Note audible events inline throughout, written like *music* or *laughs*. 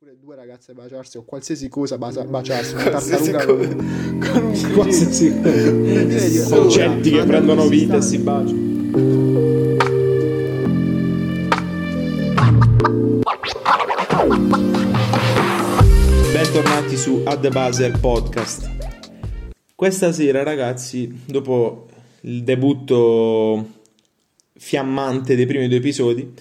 Pure due ragazze baciarsi o qualsiasi cosa basa- baciarsi, una Qualsiasi tartaruga cosa. con, *laughs* Con un qualsiasi *laughs* Concetti che prendono vita e si baciano. Bentornati su Ad The Buzzer Podcast. Questa sera, ragazzi, dopo il debutto fiammante dei primi due episodi,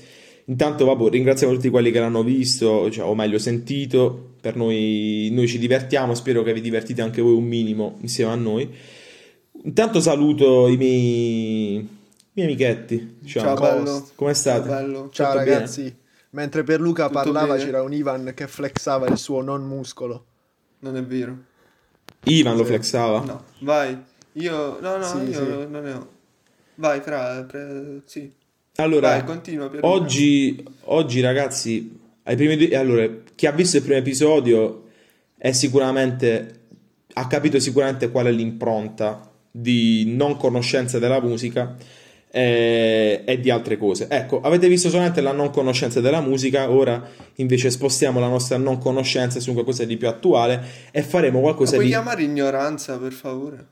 intanto vabbè, ringraziamo tutti quelli che l'hanno visto, cioè, o meglio sentito. Per noi, noi ci divertiamo, spero che vi divertite anche voi un minimo insieme a noi. Intanto saluto i miei, i miei amichetti. Ciao, Ciao, bello. come Ciao, state? bello. Ciao Tutto ragazzi, mentre per Luca Tutto parlava bene? c'era un Ivan che flexava il suo non muscolo. Non è vero. Ivan lo Sì. flexava. No, vai. Io, no, no, Sì, io sì. non ne ho. Vai, fra, pre- sì. Allora, Vai, continua. Oggi, oggi ragazzi, ai primi due, allora, chi ha visto il primo episodio è sicuramente, ha capito sicuramente qual è l'impronta di non conoscenza della musica eh, e di altre cose. Ecco, avete visto solamente la non conoscenza della musica, ora invece spostiamo la nostra non conoscenza su qualcosa di più attuale e faremo Ma qualcosa puoi di chiamare ignoranza, per favore?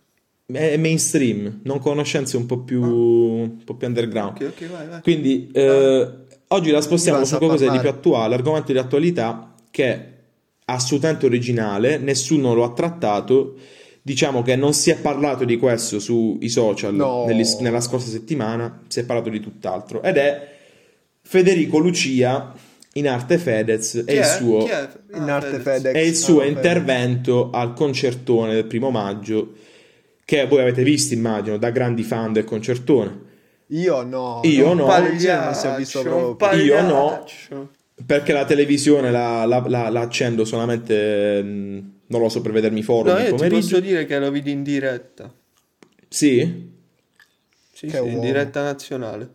È mainstream, non conoscenza un po' più, un po' più underground. Ok, ok, vai, vai. Quindi eh, oggi la spostiamo su sa qualcosa di più attuale, argomento di attualità che è assolutamente originale, nessuno lo ha trattato. Diciamo che non si è parlato di questo sui social No. negli- nella scorsa settimana, si è parlato di tutt'altro. Ed è Federico Lucia in arte Fedez e il suo, Chi è? In Ah, arte Fedez. Fedex. e il suo Ah, Fedez. intervento al concertone del primo maggio, che voi avete visto, immagino, da grandi fan del concertone. Io no. Io no. Pagliaccio. Io no. Perché la televisione la, la- la- la accendo solamente, mh, non lo so, per vedermi forum No, io ti pomeriggio. posso dire che lo vidi in diretta. Sì? Sì, sì, in diretta nazionale.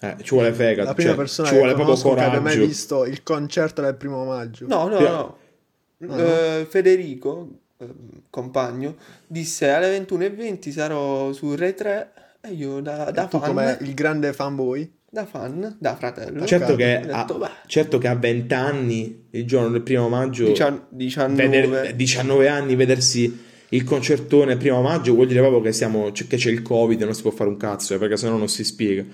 Eh, ci vuole fegato, La prima cioè, persona ci che vuole proprio conosco che mai coraggio. visto il concerto del primo maggio. No, no, Sì. no. Eh, Federico, eh, compagno, disse alle 21.20 sarò su Rai 3 e io da, da tu fan, come il grande fanboy. da fan, da fratello, Certo che, detto, a, certo che a 20 anni, il giorno del primo maggio, Dician- 19, veder- 19 anni, vedersi il concertone il primo maggio vuol dire proprio che, siamo, che c'è il covid e non si può fare un cazzo, eh, perché sennò non si spiega.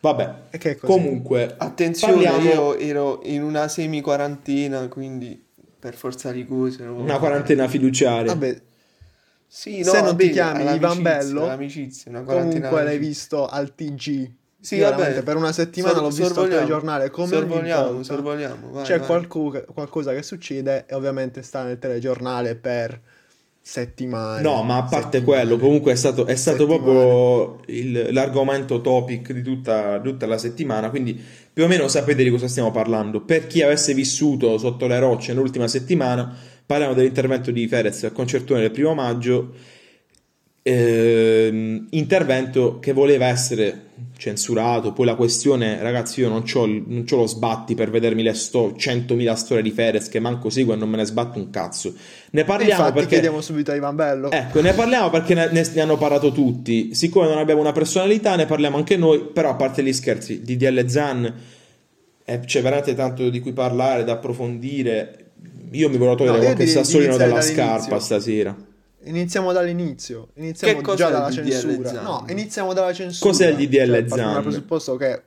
Vabbè, E comunque, Attenzione, parliamo- io ero in una semi-quarantina, quindi per forza di cose. no? una quarantena fiduciaria. Vabbè, Sì, se no, non ti vabbè, chiami Ivan Bello, una quarantina comunque l'hai visto al TG. Sì, vabbè. per una settimana Sor- l'ho visto al telegiornale come Sorvoliamo, sorvoliamo, vai, C'è vai. qualcu- qualcosa che succede e ovviamente sta nel telegiornale per settimane. No, ma a parte quello, comunque è stato, è stato proprio il- l'argomento topic di tutta, tutta la settimana, quindi più o meno sapete di cosa stiamo parlando. Per chi avesse vissuto sotto le rocce nell'ultima settimana, parliamo dell'intervento di Ferez al concertone del primo maggio, ehm, intervento che voleva essere censurato, poi la questione, ragazzi, io non c'ho, il- non c'ho lo sbatti per vedermi le sto- 100.000 storie di Ferez che manco seguo e non me ne sbatto un cazzo. Ne parliamo infatti perché... chiediamo subito a Ivan Bello. Ecco, ne parliamo perché ne, ne- ne hanno parlato tutti. Siccome non abbiamo una personalità, ne parliamo anche noi. Però, a parte gli scherzi, il DDL Zan eh, c'è veramente tanto di cui parlare, da approfondire. Io mi volevo togliere No, qualche di sassolino dalla scarpa stasera. Iniziamo dall'inizio. Iniziamo Che cos'è già dalla censura. Zan? No, iniziamo dalla censura. Cos'è il DDL Cioè, Zan? dal presupposto che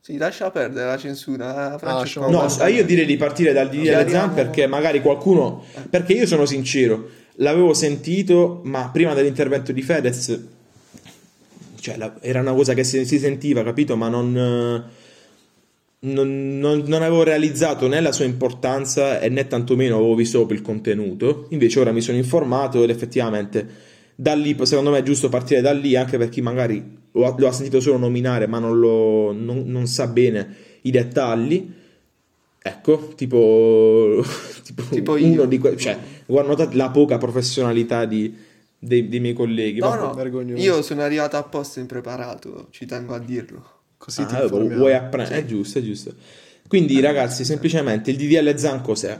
Sì, lascia perdere la censura. Francesco. lasciamo No, Vabbè. io direi di partire dal DDL Zan perché magari qualcuno. Perché io sono sincero, l'avevo sentito, ma prima dell'intervento di Fedez, cioè, la- era una cosa che si, si sentiva, capito? Ma non, eh, non, non- non avevo realizzato né la sua importanza e né tantomeno avevo visto proprio il contenuto. Invece ora mi sono informato ed effettivamente da lì, secondo me è giusto partire da lì, anche per chi magari lo ha, lo ha sentito solo nominare, ma non, lo- non- non sa bene i dettagli. Ecco, tipo, *laughs* tipo, Tipo uno io. di que- cioè, guarda, notate la poca professionalità di- dei, dei miei colleghi. No, no, vergognoso. io sono arrivato apposta impreparato, ci tengo a dirlo. Così ti Ah, informiamo. vuoi apprendere? È giusto, è giusto. Quindi, ragazzi, semplicemente il DDL Zan cos'è?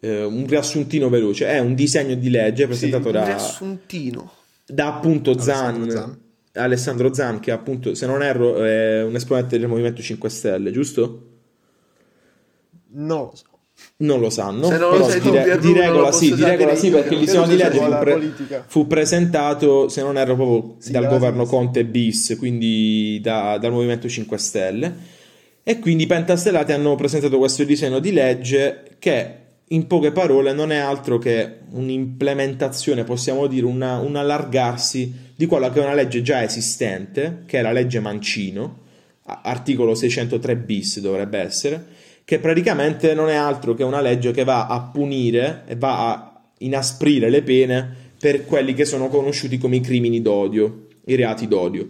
Eh, un riassuntino veloce. È un disegno di legge Sì, presentato un da, riassuntino. da appunto Zan, Zan. Alessandro Zan, che appunto, se non erro, è un esponente del Movimento 5 Stelle, giusto? So. Non lo sanno, Se non lo però sai di, re- di lo regola sì, di regola sì, perché disegno di legge fu, pre- fu presentato, se non erro, proprio Sì, dal governo. Conte bis, quindi da- dal Movimento 5 Stelle. E quindi i pentastellati hanno presentato questo disegno di legge che, in poche parole, non è altro che un'implementazione, possiamo dire, una- un allargarsi di quella che è una legge già esistente, che è la legge Mancino, articolo 603 bis dovrebbe essere, che praticamente non è altro che una legge che va a punire e va a inasprire le pene per quelli che sono conosciuti come i crimini d'odio, i reati d'odio.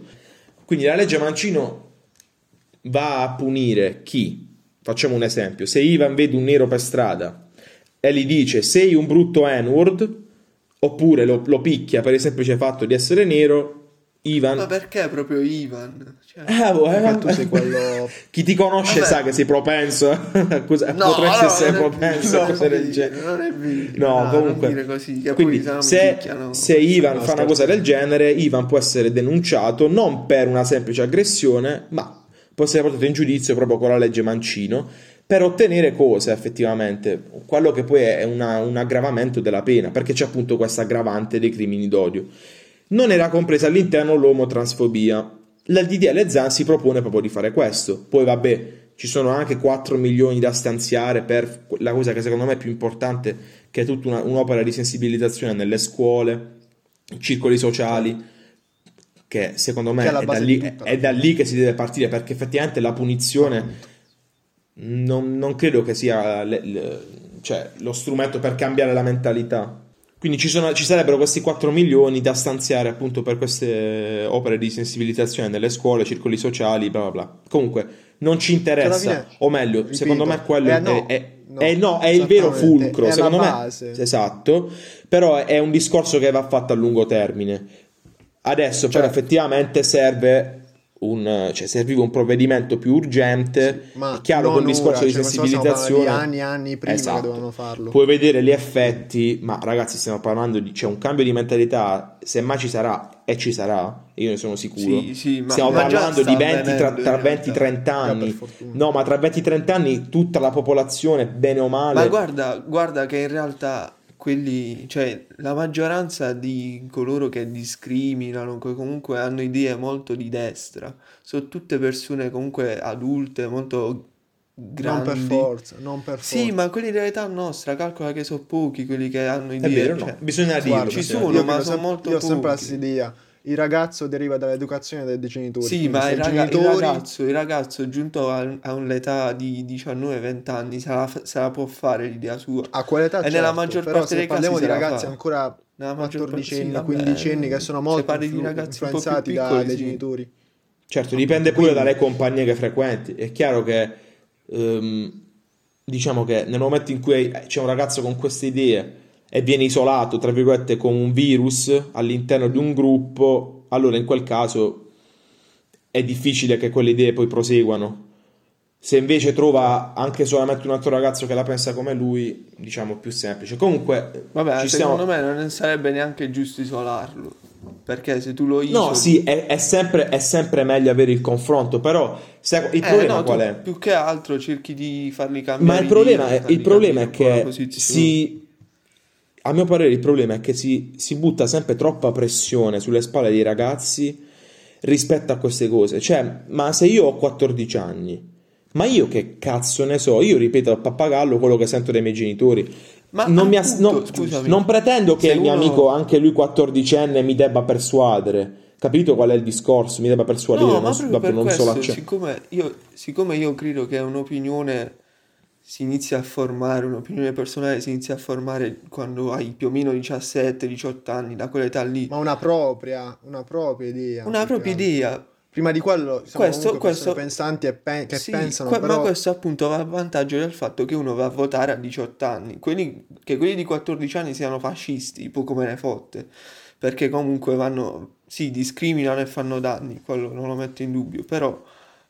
Quindi la legge Mancino va a punire chi? Facciamo un esempio, se Ivan vede un nero per strada e gli dice sei un brutto N-word, oppure lo, lo picchia per il semplice fatto di essere nero, Ivan... Ma perché proprio Ivan? Cioè, Eh, boh, eh, tu sei quello... *laughs* Chi ti conosce Vabbè. sa che sei propenso a *laughs* cosa- No, potresti no, essere propenso a no, cose del genere. Non è vero. No, non comunque. dire così, Quindi, se no se, Ivan No, fa una cosa del genere, Ivan può essere denunciato non per una semplice aggressione, ma può essere portato in giudizio proprio con la legge Mancino per ottenere cosa effettivamente? Quello che poi è una- un aggravamento della pena, perché c'è appunto questa aggravante dei crimini d'odio. Non era compresa all'interno l'omotransfobia. La DDL Zan si propone proprio di fare questo. Poi vabbè, ci sono anche 4 milioni da stanziare per la cosa che secondo me è più importante, che è tutta una- un'opera di sensibilizzazione nelle scuole, circoli sociali, che secondo me Che è è da, lì, tutto, è da lì che si deve partire, perché effettivamente la punizione non, non credo che sia le- le- cioè, lo strumento per cambiare la mentalità. Quindi ci, sono- ci sarebbero questi 4 milioni da stanziare appunto per queste opere di sensibilizzazione nelle scuole, circoli sociali, bla bla bla. Comunque non ci interessa, alla fine, o meglio, ripeto, secondo me quello eh, è, no, è- no, è- no, è il vero fulcro, è la secondo me. Esatto, però è un discorso che va fatto a lungo termine. Adesso però Certo. effettivamente serve un, cioè serviva un provvedimento più urgente. Ma è chiaro che non un discorso ora, di cioè, sensibilizzazione. anni e anni prima che Esatto. dovevano farlo. Puoi vedere gli effetti, ma ragazzi, stiamo parlando di c'è un cambio di mentalità. Se mai ci sarà, e ci sarà, io ne sono sicuro. Sì, sì, ma- stiamo ma parlando di 20 tra, tra in 20 realtà. 30 Già, per anni. fortuna. No, ma tra 20 30 anni tutta la popolazione, bene o male. Ma guarda, guarda che in realtà quelli, cioè la maggioranza di coloro che discriminano, che comunque hanno idee molto di destra, sono tutte persone comunque adulte, molto non grandi. per forza, non per forza. Sì, ma quelli dell'età nostra, calcola che sono pochi quelli che hanno è idee. vero, no? cioè- Bisogna dirlo. Guarda, ci bisogna sono, ma sono sem- molto Io ho sempre la pochi. stessa idea. Il ragazzo deriva dall'educazione dei genitori. Sì, ma il, raga- il genitori- ragazzo, il ragazzo giunto a, a un'età di 19-20 anni se la, se la può fare l'idea sua. a quell'età E nella certo, maggior però parte dei casi parliamo di ragazzi fa. ancora Nella maggior parte- 14 anni, sì, vabbè, 15 anni che sono se molto parli di influ- ragazzi un po' più influenzati da- piccoli, dai sì. genitori. Certo, dipende pure Quindi- dalle compagnie che frequenti. È chiaro che, ehm, diciamo che nel momento in cui c'è un ragazzo con queste idee e viene isolato, tra virgolette, con un virus all'interno di un gruppo, allora in quel caso è difficile che quelle idee poi proseguano. Se invece trova anche solamente un altro ragazzo che la pensa come lui, diciamo più semplice. Comunque, Vabbè, secondo stiamo... me non sarebbe neanche giusto isolarlo. Perché se tu lo isoli... No, sì, è, è sempre, è sempre meglio avere il confronto, però sai, il Eh, problema no, qual è? più che altro cerchi di farli cambiare Ma il problema, idea, è, il problema è che si, a mio parere, il problema è che si, si butta sempre troppa pressione sulle spalle dei ragazzi rispetto a queste cose. Cioè, ma se io ho 14 anni, ma io che cazzo ne so? Io ripeto al pappagallo quello che sento dai miei genitori. Ma non, appunto, non- scusami, non pretendo che il mio uno- amico, anche lui 14enne, mi debba persuadere. Capito qual è il discorso? Mi debba persuadere, No, non, ma proprio per non questo, solo acce- siccome io, siccome io credo che un'opinione si inizia a formare, un'opinione personale si inizia a formare quando hai più o meno 17-18 anni, da quell'età lì. Ma una propria, una propria idea. Una propria idea. Prima di quello siamo Questo- questo- pensanti e pe- che Sì, pensano, que- però Ma questo appunto va a vantaggio del fatto che uno va a votare a 18 anni. Quelli, che quelli di 14 anni siano fascisti, poco me ne fotte. Perché comunque vanno, sì, discriminano e fanno danni, quello non lo metto in dubbio, però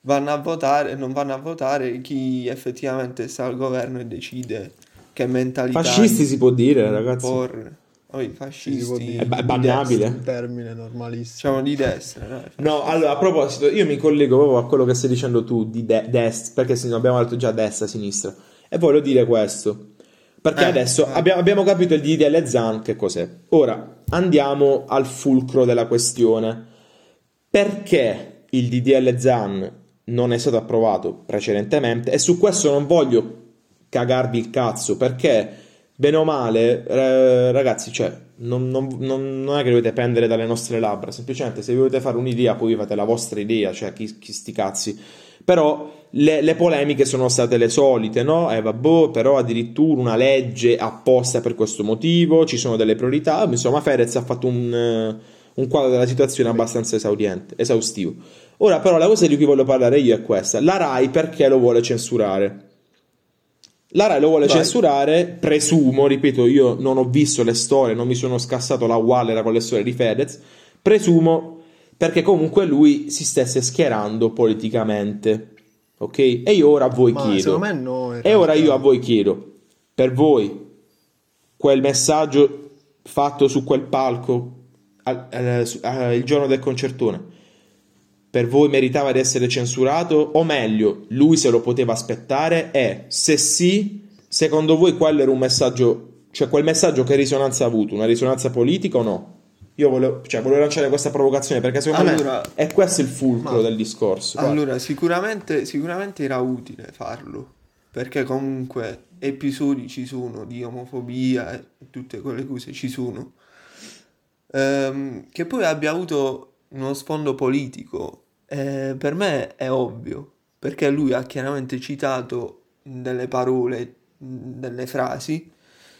vanno a votare, non vanno a votare chi effettivamente sta al governo e decide che mentalità Fascisti si può dire, ragazzi. Sì, si può fascisti dire. È bannabile. un termine normalissimo. Diciamo di destra, dai. No, allora a proposito, io mi collego proprio a quello che stai dicendo tu di de- destra, perché se no abbiamo detto già destra, sinistra. E voglio dire questo. Perché Eh, adesso eh. abbiamo, abbiamo capito il DDL Zan che cos'è. Ora andiamo al fulcro della questione. Perché il DDL Zan non è stato approvato precedentemente? E su questo non voglio cagarvi il cazzo, perché bene o male, eh, ragazzi, cioè, non, non- non- non è che dovete prendere dalle nostre labbra, semplicemente se vi volete fare un'idea, poi fate la vostra idea, cioè chi, chi sti cazzi. Però le, le polemiche sono state le solite, no? Eh vabbè, però addirittura una legge apposta per questo motivo, ci sono delle priorità, insomma Fedez ha fatto un, eh, un quadro della situazione abbastanza esaustivo. Ora però la cosa di cui voglio parlare io è questa, la RAI perché lo vuole censurare? La Rai lo vuole Vai. censurare, presumo, ripeto, io non ho visto le storie, non mi sono scassato la Wallera con le storie di Fedez, presumo perché comunque lui si stesse schierando politicamente, ok? E io ora a voi Ma chiedo, secondo me no. e ora io a voi chiedo, per voi quel messaggio fatto su quel palco al- al- al- il giorno del concertone, per voi meritava di essere censurato o meglio, lui se lo poteva aspettare e se sì, secondo voi quello era un messaggio, cioè quel messaggio che risonanza ha avuto, una risonanza politica o no? Io volevo, cioè, volevo lanciare questa provocazione perché secondo Allora- me è questo il fulcro Ma- del discorso. Allora, sicuramente, sicuramente era utile farlo, perché comunque episodi ci sono di omofobia e tutte quelle cose ci sono. Ehm, che poi abbia avuto uno sfondo politico, eh, per me è ovvio, perché lui ha chiaramente citato delle parole, delle frasi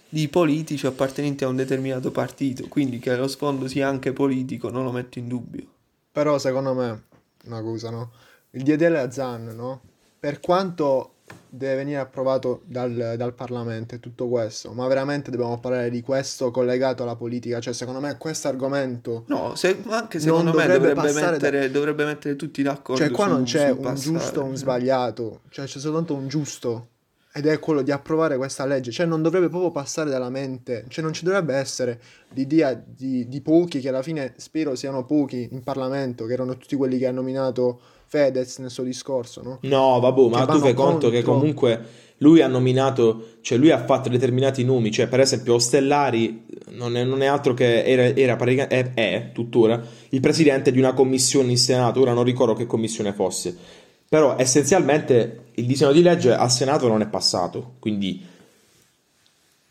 di politici appartenenti a un determinato partito, quindi che lo sfondo sia anche politico non lo metto in dubbio. Però secondo me, una cosa, no? Il DDL Zan, no? Per quanto deve venire approvato dal, dal Parlamento e tutto questo, ma veramente dobbiamo parlare di questo collegato alla politica? Cioè, secondo me questo argomento... No, se- anche secondo me dovrebbe dovrebbe passare da- mettere, dovrebbe mettere tutti d'accordo. Cioè, qua su- non c'è un passare. giusto o un sbagliato, cioè c'è soltanto un giusto. Ed è quello di approvare questa legge. Cioè, non dovrebbe proprio passare dalla mente. Cioè, non ci dovrebbe essere l'idea di, di pochi, che alla fine spero siano pochi in Parlamento, che erano tutti quelli che ha nominato Fedez nel suo discorso, no? No, vabbè, ma tu fai conto che comunque lui ha nominato, cioè lui ha fatto determinati nomi, cioè per esempio Ostellari non è, non è altro che era, era è, è tuttora il presidente di una commissione in Senato, ora non ricordo che commissione fosse, però essenzialmente il disegno di legge al Senato non è passato, quindi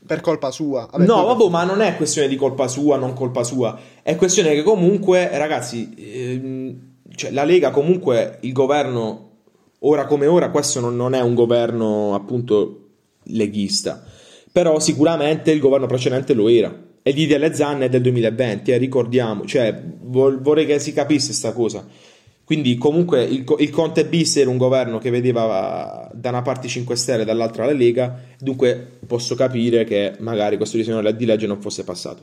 Per colpa sua. Vabbè, no, vabbè, ma non è questione di colpa sua, non colpa sua. È questione che comunque, ragazzi, ehm, cioè, la Lega comunque, il governo, ora come ora, questo non, non è un governo appunto leghista. Però sicuramente il governo precedente lo era. E il DDL Zan è del 2020, eh, ricordiamo. Cioè, vorrei che si capisse sta cosa. Quindi comunque il, il Conte bis era un governo che vedeva da una parte i 5 Stelle e dall'altra la Lega, dunque posso capire che magari questo disegno di legge non fosse passato.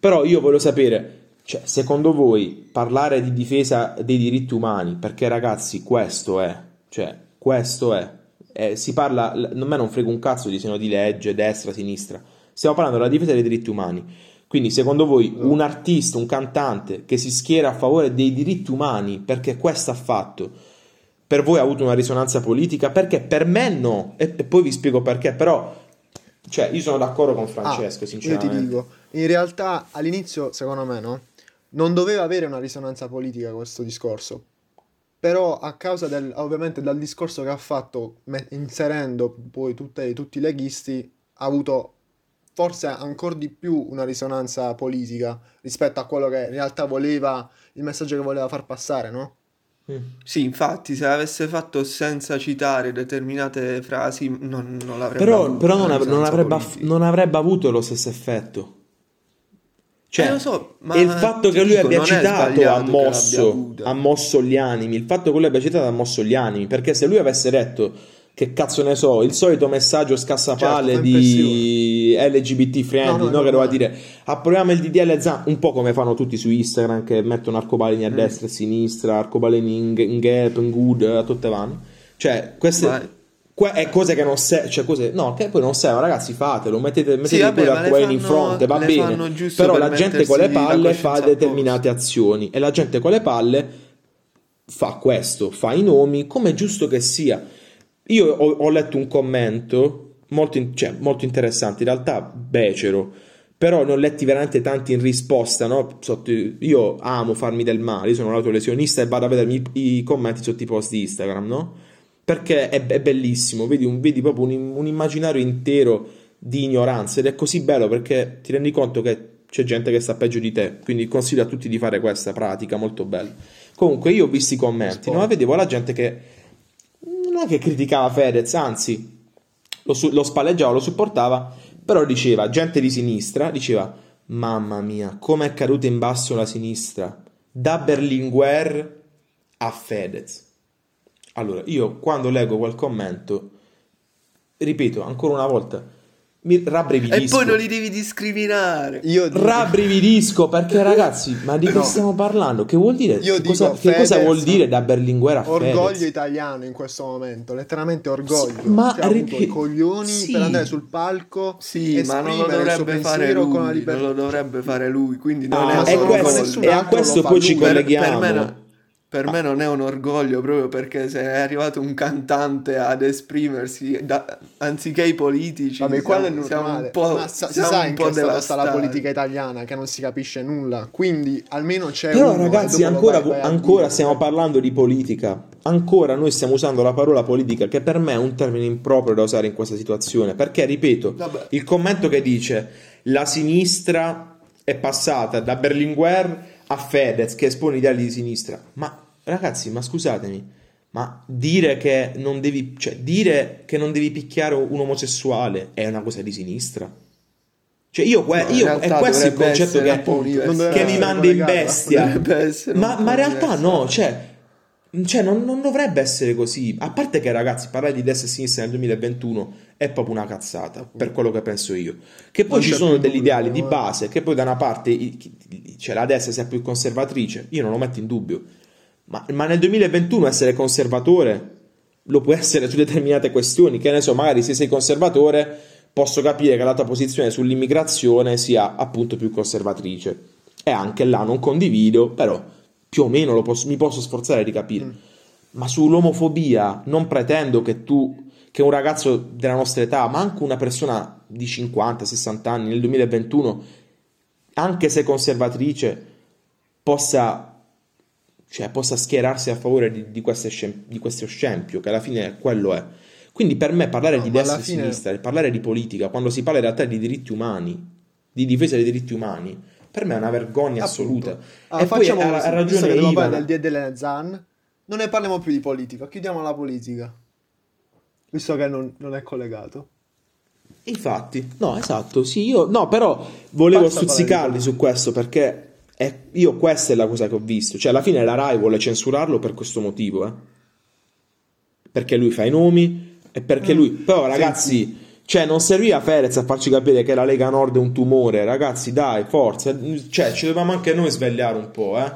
Però io voglio sapere, cioè, secondo voi parlare di difesa dei diritti umani, perché ragazzi questo è, cioè questo è, Eh, si parla, a me non frega un cazzo di disegno di legge, destra, sinistra, stiamo parlando della difesa dei diritti umani. Quindi, secondo voi, un artista, un cantante che si schiera a favore dei diritti umani perché questo ha fatto, per voi ha avuto una risonanza politica? Perché per me no, e, e poi vi spiego perché. Però, cioè, io sono d'accordo con Francesco, Ah, Io sinceramente. ti dico, in realtà all'inizio, secondo me, no? Non doveva avere una risonanza politica questo discorso. Però a causa del, ovviamente dal discorso che ha fatto, inserendo poi tutte- tutti i leghisti, ha avuto forse ancora di più una risonanza politica rispetto a quello che in realtà voleva, il messaggio che voleva far passare, no? Mm. Sì, infatti, se l'avesse fatto senza citare determinate frasi, non, non l'avrebbe Però, avuto però non, av- non avrebbe, politica. non avrebbe avuto lo stesso effetto. Cioè, Eh, lo so, ma il fatto che lui dico, abbia citato ha mosso, ha mosso gli animi. Il fatto che lui abbia citato ha mosso gli animi. Perché se lui avesse detto, che cazzo ne so, il solito messaggio scassapalle Certo, di LGBT friendly, No, no, no, è che doveva dire approviamo il DDL Zan, un po' come fanno tutti su Instagram che mettono arcobaleni a Mm. destra e a sinistra, arcobaleni in, in gap, in good, a tutte vanno. Cioè, queste Ma- que- è cose che non servono, cioè cose, no, che poi non servono, ragazzi, fatelo, mettete, mettete Sì, vabbè, l'arcobaleno in fronte, va bene. Però per la gente con le palle fa determinate azioni e la gente con le palle fa questo, fa i nomi come è giusto che sia. Io ho, ho letto un commento molto, in- cioè, molto interessanti, in realtà becero, però ne ho letti veramente tanti in risposta, no? Sotto- io amo farmi del male, io sono un autolesionista e vado a vedermi i, i commenti sotto i post di Instagram, no? Perché è, è bellissimo, vedi, un, vedi proprio un, un immaginario intero di ignoranza ed è così bello perché ti rendi conto che c'è gente che sta peggio di te, quindi consiglio a tutti di fare questa pratica molto bella. Comunque io ho visto i commenti, no? Vedevo la gente che non è che criticava Fedez, anzi lo, su- lo spalleggiava, lo supportava, però diceva, gente di sinistra, diceva, mamma mia, come è caduta in basso la sinistra, da Berlinguer a Fedez. Allora, io quando leggo quel commento, ripeto ancora una volta, mi E rabbrividisco. poi non li devi discriminare. Io dico, Rabbrividisco perché *laughs* ragazzi, ma di che No. stiamo parlando? Che vuol dire? Io Che dico cosa, che cosa Fedez, vuol dire da Berlinguer a orgoglio Fedez? italiano in questo momento, letteralmente orgoglio. Sì, ma Cioè, ripeto- i coglioni sì. per andare sul palco Sì, ma non lo dovrebbe fare lui, con la non libertà. lo dovrebbe fare lui, quindi non Ah, è e, questo- e a questo poi lui. ci Per- Per, colleghiamo. per me, no- per me non è un orgoglio proprio perché se è arrivato un cantante ad esprimersi da- anziché i politici Vabbè, è siamo, siamo un po', Ma sa- si siamo sa un po' sta la politica italiana che non si capisce nulla. Quindi almeno c'è Però uno ragazzi, ancora, vai- vai ancora dire. stiamo parlando di politica. Ancora noi stiamo usando la parola politica, che per me è un termine improprio da usare in questa situazione. Perché, ripeto, Vabbè. il commento che dice la sinistra è passata da Berlinguer a Fedez, che espone ideali di sinistra. Ma ragazzi, ma scusatemi, ma dire che non devi, cioè, dire che non devi picchiare un omosessuale è una cosa di sinistra? Cioè, io, que- No, io- è questo il concetto che, che mi manda in bestia. Ma, ma in realtà no, cioè, cioè, non, non dovrebbe essere così. A parte che, ragazzi, parlare di destra e sinistra nel 2021 è proprio una cazzata, per quello che penso io. Che poi Non ci sono degli ideali di no? base, che poi da una parte cioè, la destra sia più conservatrice, io non lo metto in dubbio. Ma, ma nel 2021 essere conservatore lo può essere su determinate questioni, che ne so, magari se sei conservatore posso capire che la tua posizione sull'immigrazione sia appunto più conservatrice. E anche là non condivido, però più o meno lo posso- mi posso sforzare di capire. Mm. Ma sull'omofobia non pretendo che tu, che un ragazzo della nostra età, ma anche una persona di 50-60 anni nel 2021, anche se conservatrice, possa, cioè, possa schierarsi a favore di, di, queste scem- di questo scempio, che alla fine quello è. Quindi per me parlare No, di destra e fine- sinistra, parlare di politica, quando si parla in realtà di diritti umani, di difesa dei diritti umani, per me è una vergogna assoluta. Allora, e poi ha, ha ragione Ivan. parlare del DDL Zan, non ne parliamo più di politica, chiudiamo la politica. Visto che non, non è collegato. Infatti, no, esatto, sì, io no, però volevo Basta stuzzicarli su questo perché è- io questa è la cosa che ho visto, cioè alla fine la Rai vuole censurarlo per questo motivo, eh. Perché lui fa i nomi e perché lui però ragazzi, cioè non serviva Ferez a farci capire che la Lega Nord è un tumore, ragazzi, dai, forza, cioè ci dovevamo anche noi svegliare un po', eh.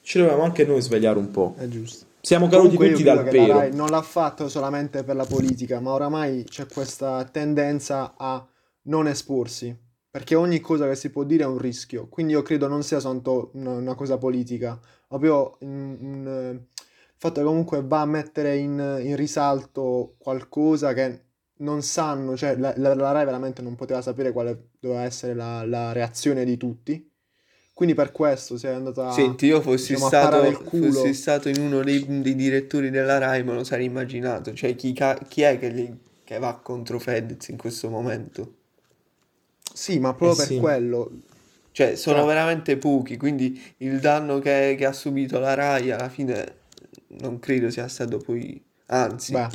Ci dovevamo anche noi svegliare un po'. È giusto. Siamo caduti Comunque tutti dal che la pelo. Rai non l'ha fatto solamente per la politica, ma oramai c'è questa tendenza a non esporsi, perché ogni cosa che si può dire è un rischio, quindi io credo non sia soltanto una, cosa politica, proprio eh, il fatto che comunque va a mettere in, in risalto qualcosa che non sanno, cioè la, la- la Rai veramente non poteva sapere quale doveva essere la, la reazione di tutti. Quindi per questo si è andata Senti, io fossi diciamo, a stato, fossi stato in uno dei, dei direttori della Rai, me lo sarei immaginato. Cioè, chi, ca- chi è che, gli- che va contro Fedez in questo momento? Sì, ma proprio Eh per sì. quello. Cioè, sono Ah. veramente pochi, quindi il danno che, che ha subito la Rai alla fine non credo sia stato poi... Anzi, Beh,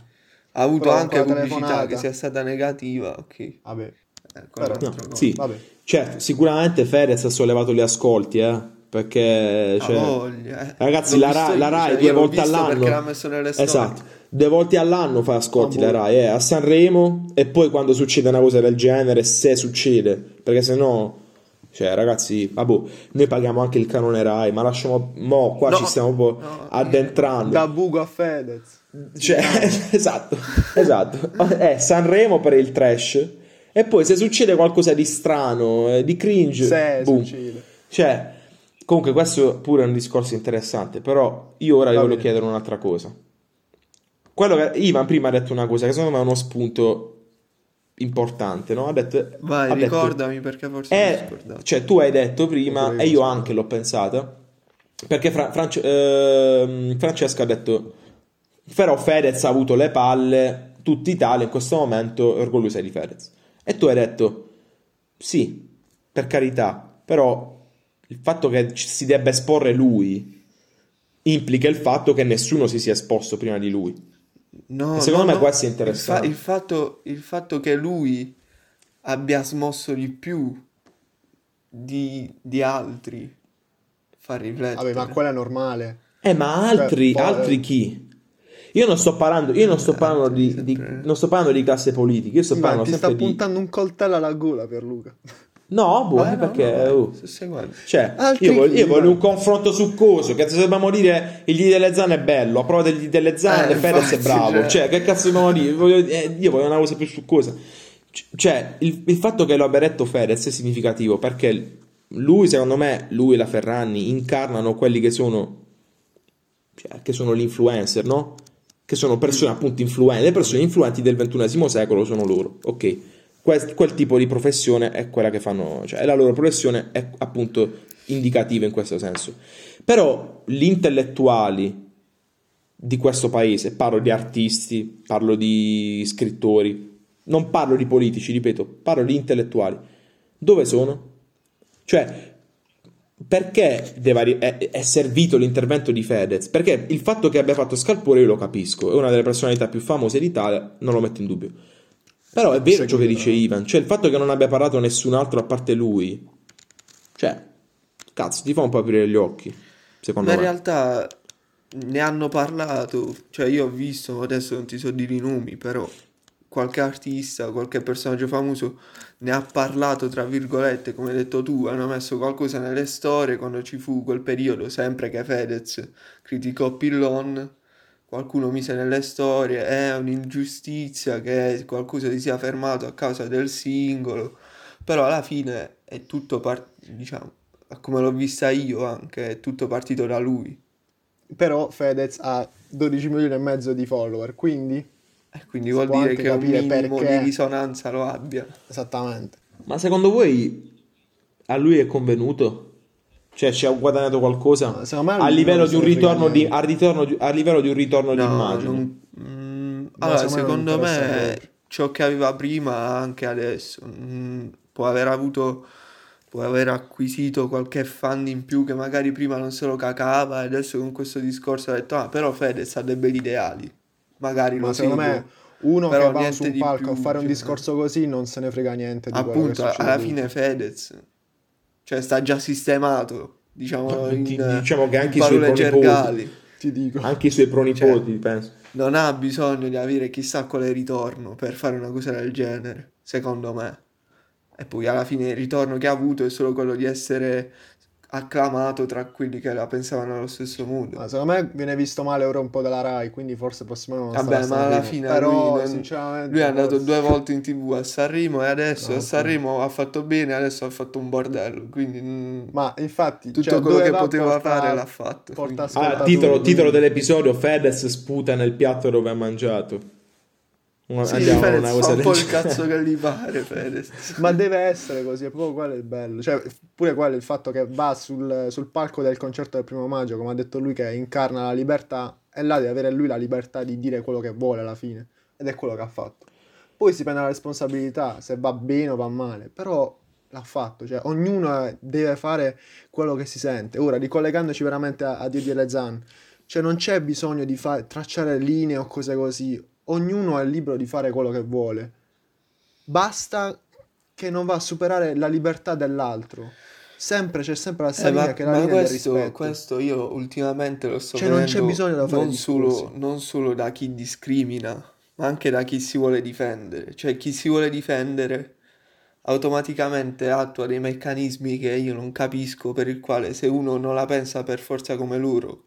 ha avuto però anche pubblicità telefonata. che sia stata negativa, ok. vabbè, Eh, Però- No, sì. vabbè. Certo, sicuramente Fedez ha sollevato gli ascolti, eh, perché cioè, voglia, eh. ragazzi, la, visto Ra- la Rai cioè, due volte all'anno perché l'ha messo nelle storie. Esatto, due volte all'anno fa ascolti Ah, la boh. Rai, eh, a Sanremo e poi quando succede una cosa del genere, se succede, perché se no cioè ragazzi, vabbè, noi paghiamo anche il canone Rai, ma lasciamo mo qua No, ci stiamo un po' no, addentrando. Da Bugo a Fedez. Cioè, *laughs* esatto, esatto. È Sanremo per il trash. E poi se succede qualcosa di strano, eh, di cringe, Se boom. succede. Cioè, comunque questo pure è un discorso interessante, però io ora vi voglio chiedere un'altra cosa. Quello che Ivan prima ha detto una cosa che secondo me è uno spunto importante, no? Ha detto, Vai, ha detto, ricordami perché forse mi eh, ho scordato. cioè tu hai detto prima, Oppure e io so. anche l'ho pensata, perché Fra- France- ehm, Francesca ha detto, però Fedez ha avuto le palle, tutta Italia in questo momento è orgogliosa di Fedez. E tu hai detto, sì, per carità, però il fatto che ci si debba esporre lui implica il fatto che nessuno si sia esposto prima di lui. No, E secondo no, me no. questo è Il, interessante. fa- il fatto, il fatto che lui abbia smosso di più di, di altri fa riflettere. Vabbè, ma quello è normale. Eh, ma altri, poi- altri chi? Io non sto parlando, io non sto parlando di, di- non sto parlando di classe politica, io sto Ma parlando ti sta sempre di... puntando un coltello alla gola per Luca. No, boh, Eh, no, perché... no, oh. stesse uguali. Cioè, Altri io, voglio, io voglio un confronto su coso. Cazzo, dobbiamo dire il Gli delle Zanne è bello. A prova degli delle Zanne, Eh, Fedez è bravo. cioè. Cioè, che cazzo dobbiamo dire? Voglio- eh, io voglio una cosa più su cosa. C- Cioè, il, il fatto che lo abbia detto Fedez è significativo perché lui, secondo me, lui e la Ferragni incarnano quelli che sono, cioè, che sono gli influencer, no? Che sono persone appunto influenti. Le persone influenti del XXI secolo sono loro. Ok. Quel, quel tipo di professione è quella che fanno, cioè la loro professione è appunto indicativa in questo senso. Però gli intellettuali di questo paese, parlo di artisti, parlo di scrittori, non parlo di politici, ripeto, parlo di intellettuali. Dove sono? Cioè, perché deve è, è servito l'intervento di Fedez? Perché il fatto che abbia fatto Scalpore io lo capisco, è una delle personalità più famose d'Italia, non lo metto in dubbio. Però è vero ciò che dice Ivan, cioè il fatto che non abbia parlato nessun altro a parte lui, cioè, cazzo, ti fa un po' aprire gli occhi, secondo Ma in me. realtà ne hanno parlato, cioè io ho visto, adesso non ti so dire i nomi, però qualche artista, qualche personaggio famoso ne ha parlato, tra virgolette, come hai detto tu, hanno messo qualcosa nelle storie quando ci fu quel periodo, sempre che Fedez criticò Pillon, qualcuno mise nelle storie, è un'ingiustizia che qualcosa si sia fermato a causa del singolo, però alla fine è tutto, par- diciamo, come l'ho vista io anche, è tutto partito da lui. Però Fedez ha 12 milioni e mezzo di follower, quindi quindi Si vuol dire che un minimo perché. di risonanza lo abbia. esattamente. Ma secondo voi a lui è convenuto? Cioè ci ha guadagnato qualcosa No, secondo me a livello di un ritorno di, a, ritorno di- a livello di un ritorno di No, immagine? non- mm, allora, secondo me me ciò che aveva prima anche adesso mm, può aver avuto può aver acquisito qualche fan in più che magari prima non se lo cacava e adesso con questo discorso ha detto ah però Fedez ha dei belli ideali magari Ma lo secondo seguo me uno Però che va su un palco a più, fare un cioè, discorso così non se ne frega niente di appunto alla fine Fedez cioè sta già sistemato diciamo in, Di- diciamo che anche i suoi gergali Ti dico. Anche i suoi pronipoti, penso. non ha bisogno di avere chissà quale ritorno per fare una cosa del genere, secondo me. E poi alla fine il ritorno che ha avuto è solo quello di essere acclamato tra quelli che la pensavano allo stesso modo. Ma secondo me viene visto male ora un po' dalla Rai, quindi forse prossimo anno non Vabbè, ma alla fine Però lui, non- sinceramente lui è andato forse- due volte in tv a Sanremo e adesso No, a sì. Sanremo ha fatto bene, adesso ha fatto un bordello. Quindi mm, Ma infatti tutto cioè, quello che va poteva porta- fare l'ha fatto. porta Ah, titolo, titolo dell'episodio: Fedez sputa nel piatto dove ha mangiato. Sì, andiamo Fedez una fa cosa un del po' il cazzo che gli pare, Fedez. *laughs* Ma deve essere così, è proprio quello il bello. Cioè, pure quello il fatto che va sul, sul palco del concerto del primo maggio, come ha detto lui, che incarna la libertà, e là deve avere lui la libertà di dire quello che vuole alla fine. Ed è quello che ha fatto. Poi si prende la responsabilità, se va bene o va male, però l'ha fatto. Cioè, ognuno deve fare quello che si sente. Ora, ricollegandoci veramente a, a Didier Lezan, cioè non c'è bisogno di fa- tracciare linee o cose così. Ognuno è libero di fare quello che vuole. Basta che non va a superare la libertà dell'altro. Sempre c'è sempre la stessa Eh, ma, linea che è la ma linea questo, questo io ultimamente lo sto Cioè, non c'è bisogno da fare non solo, non solo da chi discrimina, ma anche da chi si vuole difendere. Cioè, chi si vuole difendere automaticamente attua dei meccanismi che io non capisco, per il quale se uno non la pensa per forza come loro,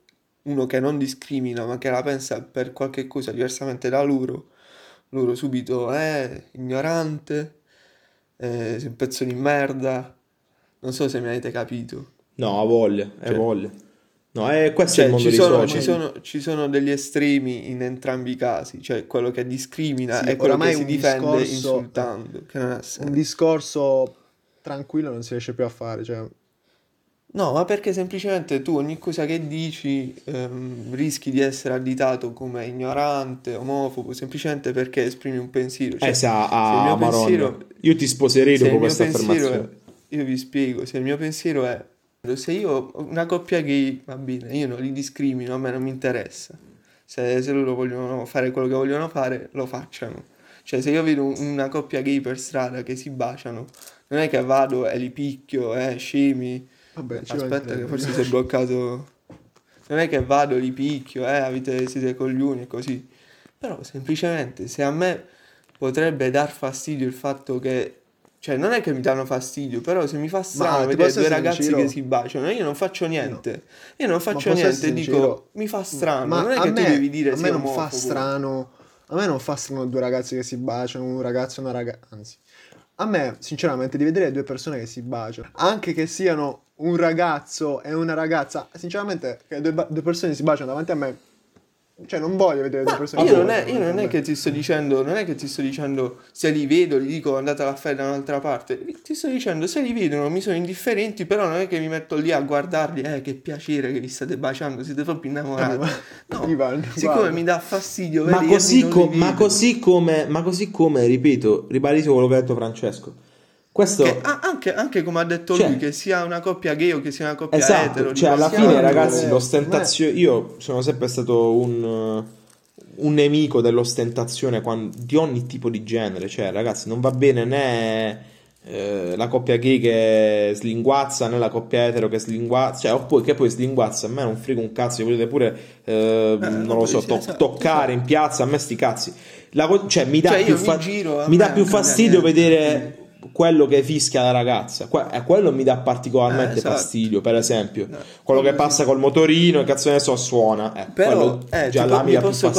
uno che non discrimina, ma che la pensa per qualche cosa diversamente da loro, loro subito è ignorante, eh, sei un pezzo di merda. Non so se mi avete capito. No, ha voglia, è Cioè- voglia. No, è, questo è il Cioè, mondo ci sono, social. ci, sono, ci sono degli estremi in entrambi i casi, cioè quello che discrimina Sì, e quello che si difende discorso- insultando. Che Un discorso tranquillo non si riesce più a fare, cioè... No, ma perché semplicemente tu ogni cosa che dici ehm, rischi di essere additato come ignorante, omofobo, semplicemente perché esprimi un pensiero. Cioè, Eh, sa, se il mio a Maronna. pensiero- Io ti sposerei se dopo questa pensiero affermazione. è- io vi spiego, se il mio pensiero è se io una coppia gay, va bene, io non li discrimino, a me non mi interessa. Se, se loro vogliono fare quello che vogliono fare, lo facciano. Cioè, se io vedo un- una coppia gay per strada che si baciano, non è che vado e li picchio, eh, scemi. Vabbè, Aspetta, che forse si è bloccato. Non è che vado, li picchio, eh, avete, siete coglioni e così. Però semplicemente se a me potrebbe dar fastidio il fatto che. Cioè, non è che mi danno fastidio, però se mi fa strano vedere due ragazzi sincero? che si baciano, io non faccio niente. Io non faccio niente, dico, mi fa strano. Ma non è che me, tu devi dire a me non fa strano. A me non fa strano due ragazzi che si baciano, un ragazzo e una ragazza. Anzi, a me, sinceramente, di vedere due persone che si baciano, anche che siano un ragazzo e una ragazza, sinceramente, che due, ba- due persone si baciano davanti a me, cioè, non voglio vedere due Ma persone io non, è, io non è che ti sto dicendo, non è che ti sto dicendo se li vedo, gli dico andate a fare da un'altra parte. Ti sto dicendo se li vedono mi sono indifferenti, però non è che mi metto lì a guardarli, eh che piacere che vi state baciando, siete proprio innamorati. Ma- No, *laughs* Ivan, siccome guarda. mi dà fastidio Ma così, non co- li ma, così come, ma così come, ripeto, ribadisco quello che ha detto Francesco. Questo, Che- anche, anche come ha detto Cioè- lui, che sia una coppia gay o che sia una coppia esatto, etero. cioè alla fine ragazzi eh, l'ostentazione, io sono sempre stato un, un nemico dell'ostentazione quan- di ogni tipo di genere, cioè ragazzi non va bene né eh, la coppia gay che slinguazza né la coppia etero che slinguazza, cioè oppure che poi slinguazza, a me non frega un cazzo, volete pure eh, non lo so, to- esatto, toccare in piazza, a me sti cazzi. Co- cioè mi dà Cioè, io più, mi fa- a mi dà più fastidio vedere quello che fischia la ragazza, Que- eh, quello mi dà particolarmente Eh, esatto. fastidio, per esempio. No. Quello che passa col motorino, e cazzo ne so, suona. Eh, Però eh, già ti là po- mi posso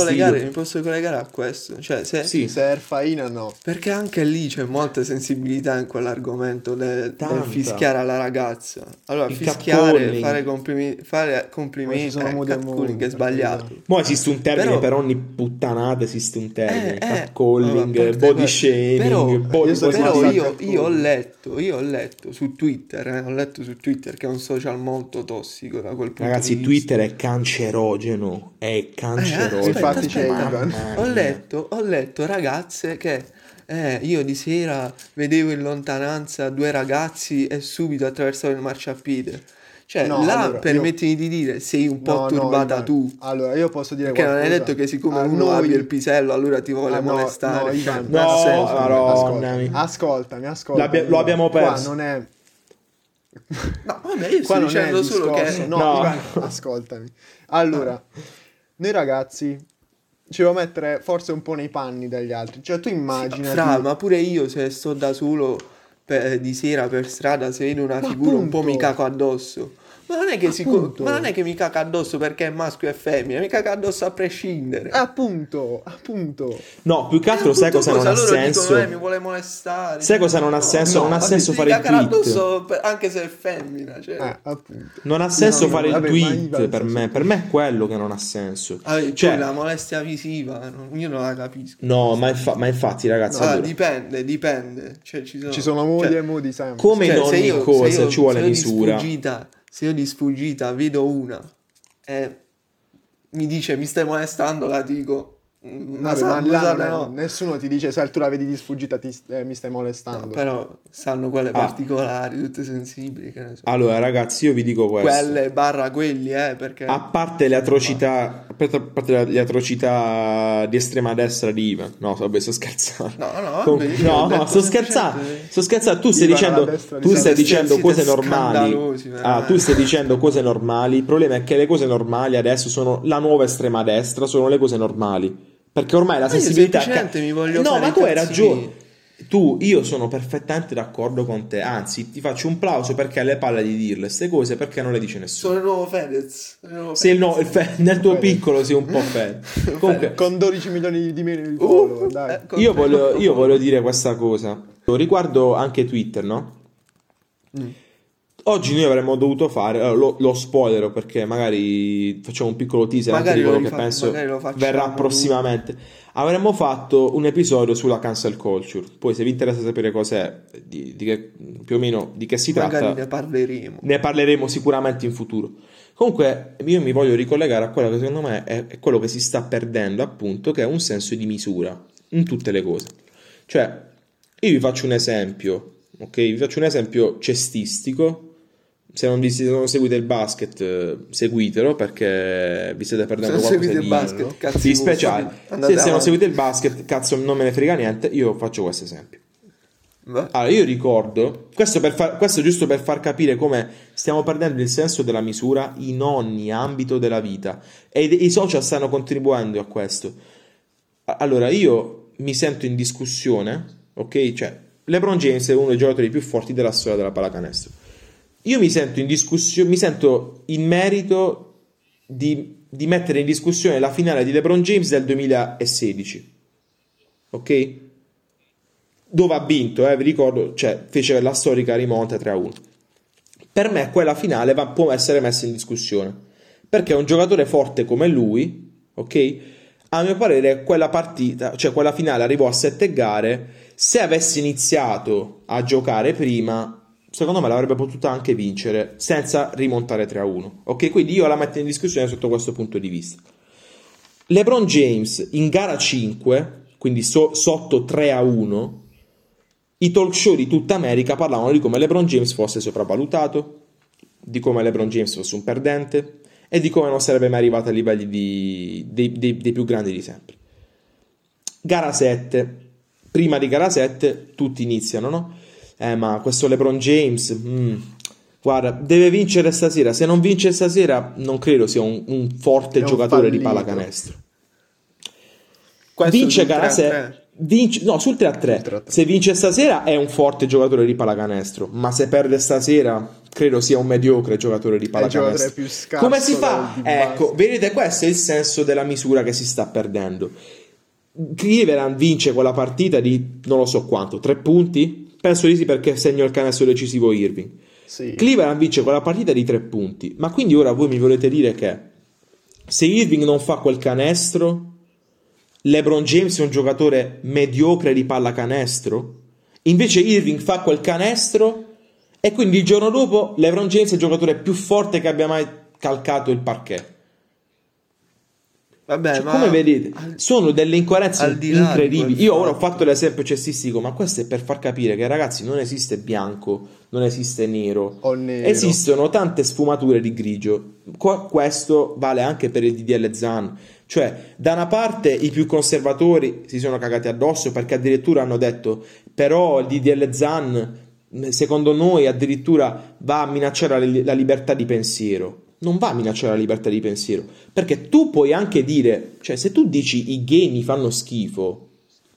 mi posso collegare a questo. Cioè, se, Sì. Se Erfaina no. Perché anche lì c'è molta sensibilità in quell'argomento del, del fischiare alla ragazza. Allora, Il fischiare, catcalling. fare, complimi- fare complimenti, sono eh, catcalling è per sbagliato. Mo esiste un termine Però- per ogni puttanata, esiste un termine, Eh, eh, catcalling, allora, body shaming, body Però io? Io ho letto, io ho letto su Twitter, eh, ho letto su Twitter che è un social molto tossico da quel punto Ragazzi, di Twitter è cancerogeno, è cancerogeno. Eh, aspetta, Infatti c'è Ho letto, ho letto ragazze che eh, io di sera vedevo in lontananza due ragazzi e subito attraversavo il marciapiede. Cioè, No, là allora, permettimi di dire, sei un po' No, no, turbata Ivan. tu. Allora, io posso dire Perché non hai qualcosa. detto che siccome A uno noi- abbia il pisello allora ti vuole Ah, no, molestare. no, Ivan, No, ascoltami, ascoltami, ascoltami. L'abbia- lo abbiamo Qua perso. non è No, vabbè, io Qua sto dicendo solo che... No, No. Ivan, ascoltami. Allora, noi ragazzi ci devo mettere forse un po' nei panni degli altri. Cioè, tu immaginati... Fra, ma pure io se sto da solo per- di sera per strada, se vedo una Ma figura un po' appunto. mi caco addosso. Ma non è che, si ma non è che mi caca addosso perché è maschio e femmina, mi caca addosso a prescindere. Appunto, appunto. No, più che altro sai appunto, cosa non ha senso? Dicono, eh, mi vuole molestare. Sai cosa non ha senso? No, Non ha vabbè, senso fare il tweet. addosso per- anche se è femmina. Cioè. Eh, appunto. Non ha senso No, fare il vabbè, tweet per me. Per me è quello che non ha senso. Ah, poi Cioè, la molestia visiva, no, io non la capisco. no, ma, infa- ma infatti, ragazzi, Ah, allora, dipende, dipende. Cioè, ci sono, Ci sono modi cioè, e modi sempre. come Cioè, in ogni io- cosa io- ci vuole misura. sfuggita- se io di sfuggita vedo una e mi dice mi stai molestando, la dico. "Mm, Ma, Vabbè, ma là no. nessuno ti dice se tu la vedi di sfuggita ti, eh, mi stai molestando. No, però sanno quelle Ah. particolari, tutte sensibili, che ne so. Allora, ragazzi, io vi dico questo. Quelle barra quelli, eh, perché... A parte le atrocità, a parte- le atrocità di estrema destra di Ivan, no, vabbè, sto scherzando. No, no, Com- vabbè, no, no, sto scherzando, sto scherzando. Tu stai dicendo, destra tu stai dicendo cose normali. Ah, tu stai dicendo cose normali. Il problema è che le cose normali adesso sono la nuova estrema destra, sono le cose normali. Perché ormai la Ma io sensibilità. semplicemente mi voglio no, fare ma tu hai ragione. Tu, io sono perfettamente d'accordo con te. Anzi, ti faccio un plauso perché hai le palle di dirle queste cose perché non le dice nessuno. Sono il nuovo Fedez. il nuovo Se il no- Fedez. il fe- nel tuo piccolo sei un po' *laughs* fed. Comunque, Con 12 milioni di meno di follower, Uh, dai. eh, io voglio, io *laughs* voglio dire questa cosa. Riguardo anche Twitter, no? Mm. Oggi noi avremmo dovuto fare, allora, lo, lo spoiler perché magari facciamo un piccolo teaser anche di Magari lo quello che penso magari verrà prossimamente. Avremmo fatto un episodio sulla cancel culture. Poi se vi interessa sapere cos'è, di, di che, più o meno di che si Magari tratta, ne parleremo. ne parleremo sicuramente in futuro. Comunque, io mi voglio ricollegare a quello che secondo me è, è quello che si sta perdendo, appunto, che è un senso di misura in tutte le cose. Cioè, io vi faccio un esempio, ok? Vi faccio un esempio cestistico. Se non, vi, se non seguite il basket, eh, seguitelo perché vi state Se perdendo non qualcosa seguite il di, basket, cazzi di speciale. Se, se non seguite il basket, cazzo, non me ne frega niente. Io faccio questo esempio. Va? Allora, io ricordo, questo, per far- questo giusto per far capire come stiamo perdendo il senso della misura in ogni ambito della vita e i, social stanno contribuendo a questo. Allora, io mi sento in discussione, ok? Cioè, LeBron James è uno dei giocatori più forti della storia della pallacanestro. Io mi sento in discussione, mi sento in merito di, di mettere in discussione la finale di LeBron James del 2016, ok? dove ha vinto, eh, vi ricordo, cioè fece la storica rimonta 3 a 1. Per me quella finale va- può essere messa in discussione perché un giocatore forte come lui, ok? A mio parere quella partita, cioè quella finale arrivò a 7 gare, se avesse iniziato a giocare prima, secondo me l'avrebbe potuta anche vincere senza rimontare 3 a 1. Ok? Quindi io la metto in discussione sotto questo punto di vista. LeBron James in gara 5, quindi so- sotto 3 a 1, i talk show di tutta America parlavano di come LeBron James fosse sopravvalutato, di come LeBron James fosse un perdente e di come non sarebbe mai arrivato ai livelli di- dei, dei- dei più grandi di sempre. Gara 7. Prima di gara 7 tutti iniziano, no? Eh, ma questo LeBron James, mm, guarda, deve vincere stasera. Se non vince stasera, non credo sia un, un forte un giocatore di fallito. pallacanestro. Questo vince 3-3. 7. Vince, no, sul 3 Sul 3-3. Se vince stasera è un forte giocatore di pallacanestro, ma se perde stasera credo sia un mediocre giocatore di pallacanestro. più scarso Come si fa? di Ecco, base. vedete, questo è il senso della misura che si sta perdendo. Cleveland vince quella partita di non lo so quanto, tre punti? Penso di sì perché segno il canestro decisivo Irving. Sì. Cleveland vince quella partita di tre punti, ma quindi ora voi mi volete dire che se Irving non fa quel canestro, LeBron James è un giocatore mediocre di pallacanestro? Invece Irving fa quel canestro e quindi il giorno dopo LeBron James è il giocatore più forte che abbia mai calcato il parquet. Vabbè, Cioè, come vedete, al- sono delle incoerenze incredibili. Io ora ho fatto- l'esempio cestistico, ma questo è per far capire che ragazzi non esiste bianco, non esiste nero. Nero. Esistono tante sfumature di grigio. Qua- questo vale anche per il DDL Zan. Cioè, da una parte i più conservatori si sono cagati addosso perché addirittura hanno detto però il DDL Zan secondo noi addirittura va a minacciare la, la libertà di pensiero. Non va a minacciare la libertà di pensiero, perché tu puoi anche dire, cioè se tu dici i gay mi fanno schifo,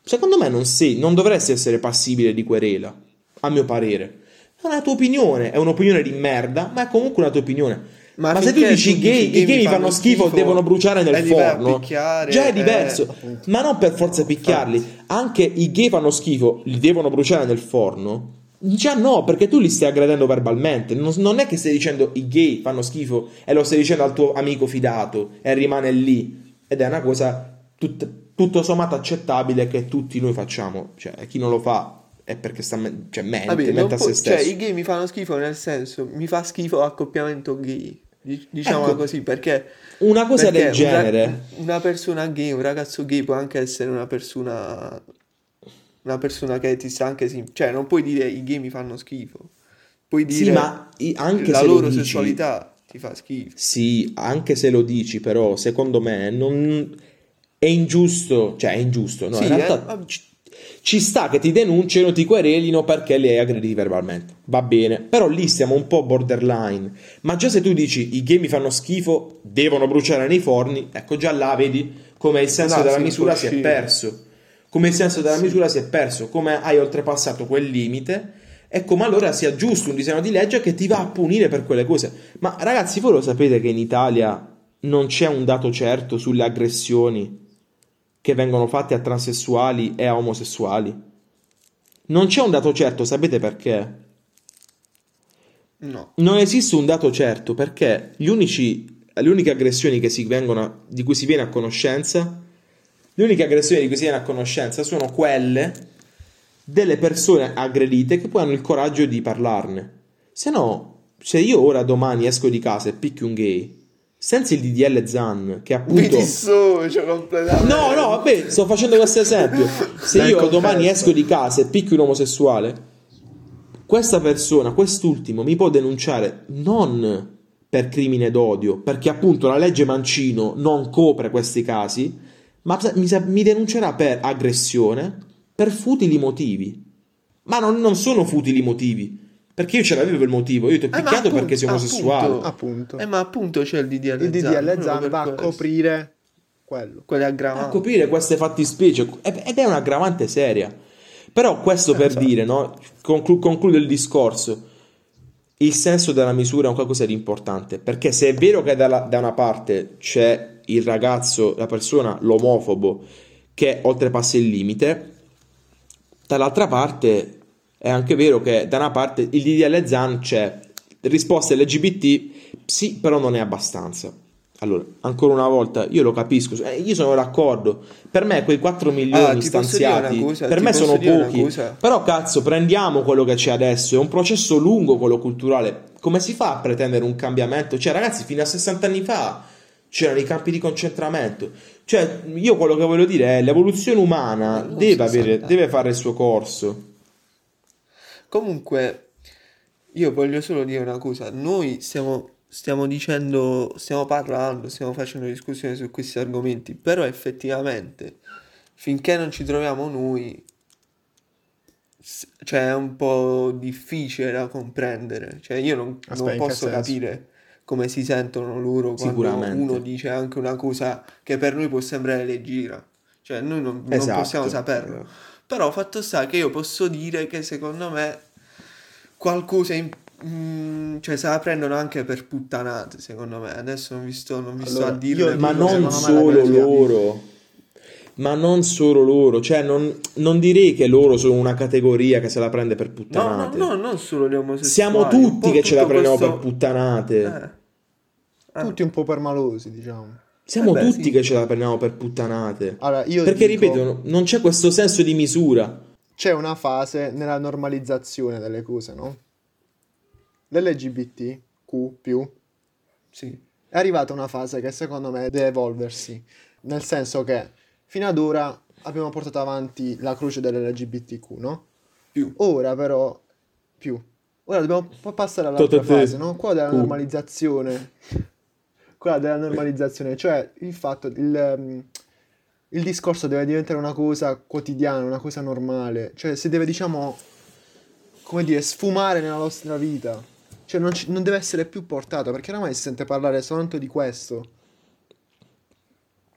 secondo me non, sei, non dovresti essere passibile di querela, a mio parere. È una tua opinione, è un'opinione di merda, ma è comunque una tua opinione. Ma Ma, se tu dici tu gay, dici i gay mi fanno schifo, devono bruciare nel forno, già è eh, diverso. appunto. Ma non per forza picchiarli, anche i gay fanno schifo, li devono bruciare nel forno. Già no, perché tu li stai aggredendo verbalmente. Non, non è che stai dicendo i gay fanno schifo e lo stai dicendo al tuo amico fidato e rimane lì. Ed è una cosa tut- tutto sommato accettabile che tutti noi facciamo. Cioè, chi non lo fa è perché sta me- cioè, mente, Vabbè, mente a può- se stesso. Cioè, i gay mi fanno schifo nel senso, mi fa schifo l'accoppiamento gay. Di- Diciamola Ecco, così, perché Una cosa perché del genere. una persona gay, un ragazzo gay può anche essere una persona una persona che ti sta anche sim- cioè non puoi dire i gay mi fanno schifo. Puoi dire Sì, ma anche la se lo loro dici- sessualità ti fa schifo. Sì, anche se lo dici, però, secondo me non è ingiusto, cioè è ingiusto, no? Sì, in realtà eh, ci, ci sta che ti denunciano, ti querelino perché li hai aggrediti verbalmente. Va bene, però lì siamo un po' borderline. Ma già se tu dici i gay mi fanno schifo, devono bruciare nei forni, ecco già là vedi come il senso No, della sì, misura si è perso. Come il senso della misura si è perso, come hai oltrepassato quel limite e come allora sia giusto un disegno di legge che ti va a punire per quelle cose. Ma ragazzi, voi lo sapete che in Italia non c'è un dato certo sulle aggressioni che vengono fatte a transessuali e a omosessuali? Non c'è un dato certo, sapete perché? No. Non esiste un dato certo perché gli unici, le uniche aggressioni che si vengono, di cui si viene a conoscenza, le uniche aggressioni di cui si viene a conoscenza sono quelle delle persone aggredite che poi hanno il coraggio di parlarne. Se no, se io ora domani esco di casa e picchio un gay, senza il DDL Zan, che Mi appunto... dissocio completamente. No, no, vabbè, sto facendo questo esempio. Se Dai, io confesso. domani esco di casa e picchio un omosessuale, questa persona, quest'ultimo, mi può denunciare non per crimine d'odio, perché appunto la legge Mancino non copre questi casi, ma mi, denuncerà per aggressione per futili motivi. Ma non, non sono futili motivi, perché io ce l'avevo il motivo, io ti ho Eh, picchiato appunto- perché sei omosessuale. appunto. Appunto. Eh, ma appunto c'è il DDL il DDL Zan va a coprire quello. Quelle a aggravanti. coprire queste fattispecie ed è un'aggravante seria. Però questo per Esatto. dire, no? Conclu- concludo il discorso. Il senso della misura è un qualcosa di importante, perché se è vero che dalla- da una parte c'è il ragazzo, la persona, l'omofobo che oltrepassa il limite, dall'altra parte è anche vero che da una parte il DDL Zan c'è risposta LGBT, sì, però non è abbastanza. Allora, ancora una volta, io lo capisco, eh, io sono d'accordo. Per me quei 4 milioni Ah, posso dire stanziati, cosa? per me sono pochi. Però cazzo, prendiamo quello che c'è adesso, è un processo lungo quello culturale. Come si fa a pretendere un cambiamento? Cioè, ragazzi, fino a 60 anni fa c'erano i campi di concentramento. Cioè, io quello che voglio dire è l'evoluzione umana Non deve, 60 avere, deve fare il suo corso. Comunque, io voglio solo dire una cosa. Noi stiamo, stiamo dicendo, stiamo parlando, stiamo facendo discussione su questi argomenti, però effettivamente, finché non ci troviamo noi, cioè è un po' difficile da comprendere. Cioè io non, non Aspetta, che posso senso? capire come si sentono loro quando uno dice anche una cosa che per noi può sembrare leggera. Cioè noi non, non Esatto. possiamo saperlo. Però fatto sta che io posso dire che secondo me qualcosa in- mm, cioè se la prendono anche per puttanate, secondo me. Adesso non vi sto, non vi sto Allora, a dire. Ma non solo loro. Ma non solo loro, cioè non, non direi che loro sono una categoria che se la prende per No, no, puttanate. no, non solo gli omosessuali. Siamo tutti che ce la prendiamo questo- per puttanate. Eh. Ah. Tutti un po' permalosi, diciamo. Siamo Eh beh, tutti sì. che ce la prendiamo per puttanate. Allora, io Perché dico, ripeto, no- non c'è questo senso di misura. c'è una fase nella normalizzazione delle cose, no? L'LGBTQ+, Sì. è arrivata una fase che secondo me deve evolversi, nel senso che fino ad ora abbiamo portato avanti la croce dell'LGBTQ, no? Più. Ora però, più. Ora dobbiamo pa- passare all'altra Totete. fase, no? Quella della normalizzazione. Quella della normalizzazione, cioè il fatto, il, ehm, il discorso deve diventare una cosa quotidiana, una cosa normale. Cioè si deve, diciamo, come dire, sfumare nella nostra vita. Cioè non, ci- non deve essere più portato, perché oramai si sente parlare soltanto di questo.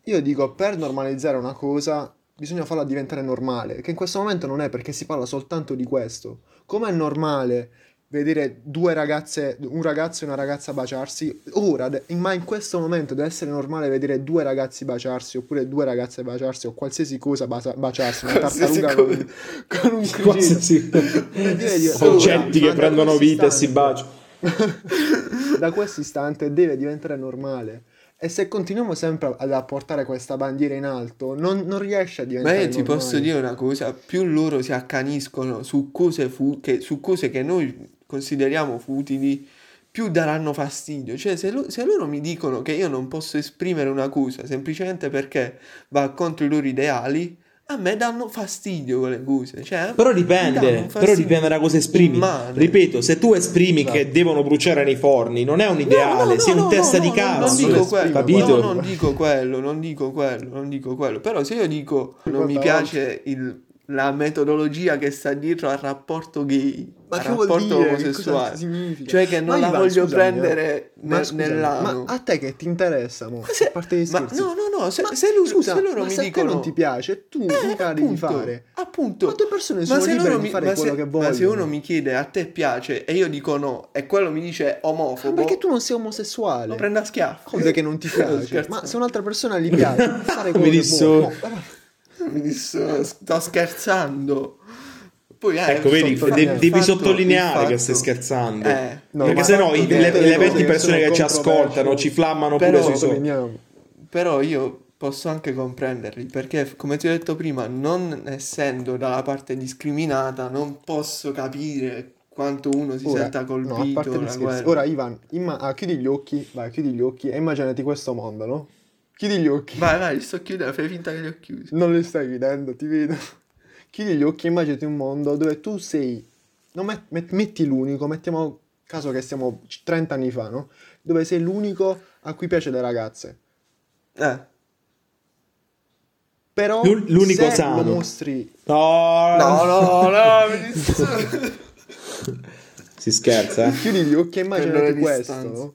Io dico, per normalizzare una cosa, bisogna farla diventare normale, che in questo momento non è perché si parla soltanto di questo. Com'è normale vedere due ragazze, un ragazzo e una ragazza baciarsi? Ora, ma in questo momento deve essere normale vedere due ragazzi baciarsi, oppure due ragazze baciarsi, o qualsiasi cosa basa- baciarsi, una tartaruga con, con un criceto. Qualsiasi- *laughs* Oggetti che prendono vita e si istante- baciano. *laughs* da questo istante deve diventare normale. E se continuiamo sempre ad apportare questa bandiera in alto, non, non riesce a Ma diventare io ti normale. posso dire una cosa, più loro si accaniscono su cose, fu- che, su cose che noi consideriamo futili, più daranno fastidio. Cioè, se, lo- se loro mi dicono che io non posso esprimere una cosa semplicemente perché va contro i loro ideali, a me danno fastidio quelle cose. Cioè, Però dipende, però dipende da cosa esprimi. immane. Ripeto, se tu esprimi che Esatto. devono bruciare nei forni, non è un ideale, No, no, sei no, un testa no, di no, cazzo. Non dico quello, capito? no, non dico quello, non dico quello, non dico quello. Però se io dico non mi piace il- la metodologia che sta dietro al rapporto gay, Ma che rapporto dire? Che omosessuale, cosa significa? cioè che non Ma la Ivan, voglio scusami, prendere eh. Ma nel- scusami, nell'ano. Ma a te che ti interessa, mo? Ma se- a parte gli ma scherzi. no, no, no, se, Ma se loro, scusa, se loro ma mi se dicono non ti piace, tu Eh, devi appunto, fare. appunto. Ma due persone Ma sono se libere loro di mi- fare ma quello se- che Ma vogliono. se uno mi chiede a te piace e io dico no e quello mi dice omofo, Perché tu non sei omosessuale. lo prendo a schiaffi. Come che non ti *laughs* piace? Ma se un'altra persona gli piace, fare *laughs* quello Mi che disso- vuole. Mi sto, sto scherzando. Poi, eh, Ecco, vedi, devi, devi fatto- sottolineare il che fatto- stai scherzando. Eh, No, Perché sennò tutte le, le le cose 20 che persone che ci ascoltano ci flammano Però- pure sui so- Sottolineiamo. Però io posso anche comprenderli perché, come ti ho detto prima, non essendo dalla parte discriminata, non posso capire quanto uno si Ora- senta colpito no. Ora Ivan, imma- ah, chiudi gli occhi, vai, chiudi gli occhi e immaginati questo mondo, no? Chiudi gli occhi. Vai, vai, li sto chiudendo, fai finta che li ho chiusi. Non li stai chiudendo, ti vedo. Chiudi gli occhi e immaginati un mondo dove tu sei. Non met- met- metti l'unico, mettiamo caso che siamo 30 anni fa, no? Dove sei l'unico a cui piace le ragazze. Eh, Però L'un- l'unico se sano. lo mostri No, no, no, no, *laughs* Si scherza, eh? chiudi gli occhi e immaginati questo,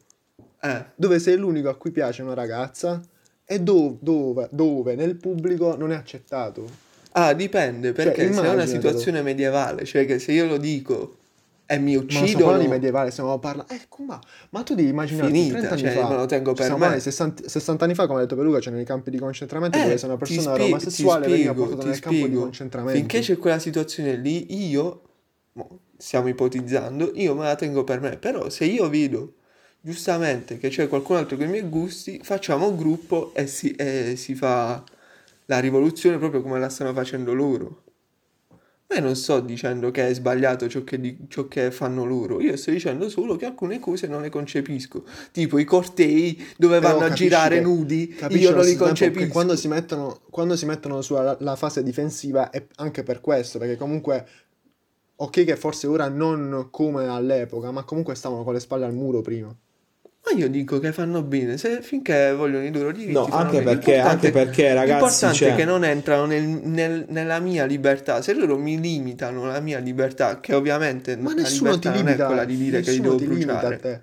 eh, dove sei l'unico a cui piace una ragazza e do- dove, dove nel pubblico non è accettato. Ah, dipende, perché se è una immaginatelo. situazione medievale, cioè che se io lo dico e mi Ma non di medievale, stiamo parlando... Ecco, ma, ma tu devi immaginare Finita, 30 anni cioè, fa... me lo tengo per me. parlando di 60, 60 anni fa, come ha detto Peluca, c'erano i campi di concentramento Eh, dove se una persona spie- omosessuale ti veniva spiego, portata nel campo di spiego. concentramento. Finché c'è quella situazione lì, io, mo, stiamo ipotizzando, io me la tengo per me. Però se io vedo giustamente che c'è qualcun altro con i miei gusti, facciamo un gruppo e si, e si fa la rivoluzione proprio come la stanno facendo loro. Ma io non sto dicendo che è sbagliato ciò che, di- ciò che fanno loro, io sto dicendo solo che alcune cose non le concepisco, tipo i cortei dove Però vanno a girare che- nudi, io non li concepisco. Quando si mettono, quando si mettono sulla la fase difensiva è anche per questo, perché comunque... Ok che forse ora non come all'epoca, ma comunque stavano con le spalle al muro prima. Ma io dico che fanno bene, se finché vogliono i loro diritti. No, anche perché- anche perché, ragazzi, L'importante cioè- è che non entrano nel- nel- nella mia libertà. Se loro mi limitano la mia libertà, che ovviamente Ma la nessuno ti libertà non è limita, quella di dire che li devo bruciare.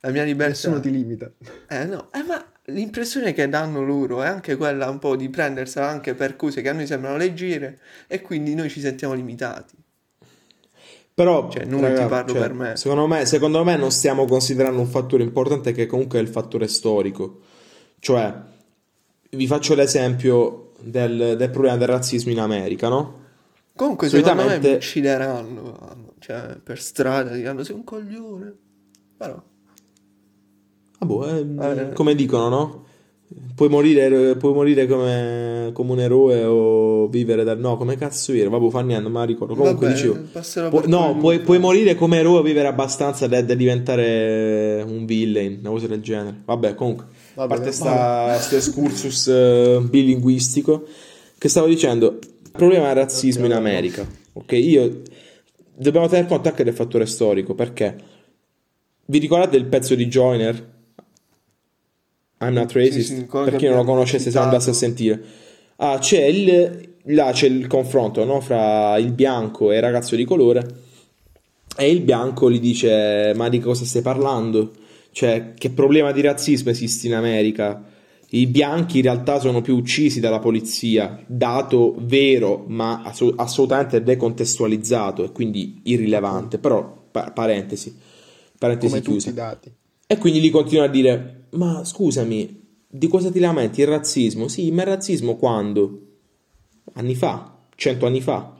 La mia libertà. Nessuno ti limita. Eh no, eh, ma l'impressione che danno loro è anche quella un po' di prendersela anche per cose che a noi sembrano leggere e quindi noi ci sentiamo limitati. Però, Cioè, non ti parlo cioè, per me. Secondo me, secondo me non stiamo considerando un fattore importante che comunque è il fattore storico. Cioè, vi faccio l'esempio del, del problema del razzismo in America, no? Comunque, secondo me Solitamente- uccideranno, cioè, per strada diranno sei un coglione. Però, Ah, boh, eh, Eh. come dicono, no? Puoi morire, puoi morire come, come un eroe o vivere dal... No, come cazzo era? Vabbè, fa niente, la ricordo. Comunque Vabbè, dicevo... pu- no, puoi, puoi morire come eroe o vivere abbastanza da, da diventare un villain, una cosa del genere. Vabbè, comunque, a parte bene, sta, sto excursus eh, bilinguistico, che stavo dicendo, il problema del razzismo in America, ok? Io... Dobbiamo tener conto anche del fattore storico, perché... Vi ricordate il pezzo di Joyner? I'm not racist. sì, cosa per chi non lo conoscesse, se andasse a sentire. Ah, c'è il, là c'è il confronto no, fra il bianco e il ragazzo di colore. E il bianco gli dice: Ma di cosa stai parlando? Cioè, che problema di razzismo esiste in America? I bianchi in realtà sono più uccisi dalla polizia, dato vero, ma asso- assolutamente decontestualizzato e quindi irrilevante. Però, pa- parentesi, parentesi Come chiusa. E quindi gli continua a dire: Ma scusami, di cosa ti lamenti? Il razzismo? Sì, ma il razzismo quando? Anni fa, cento anni fa,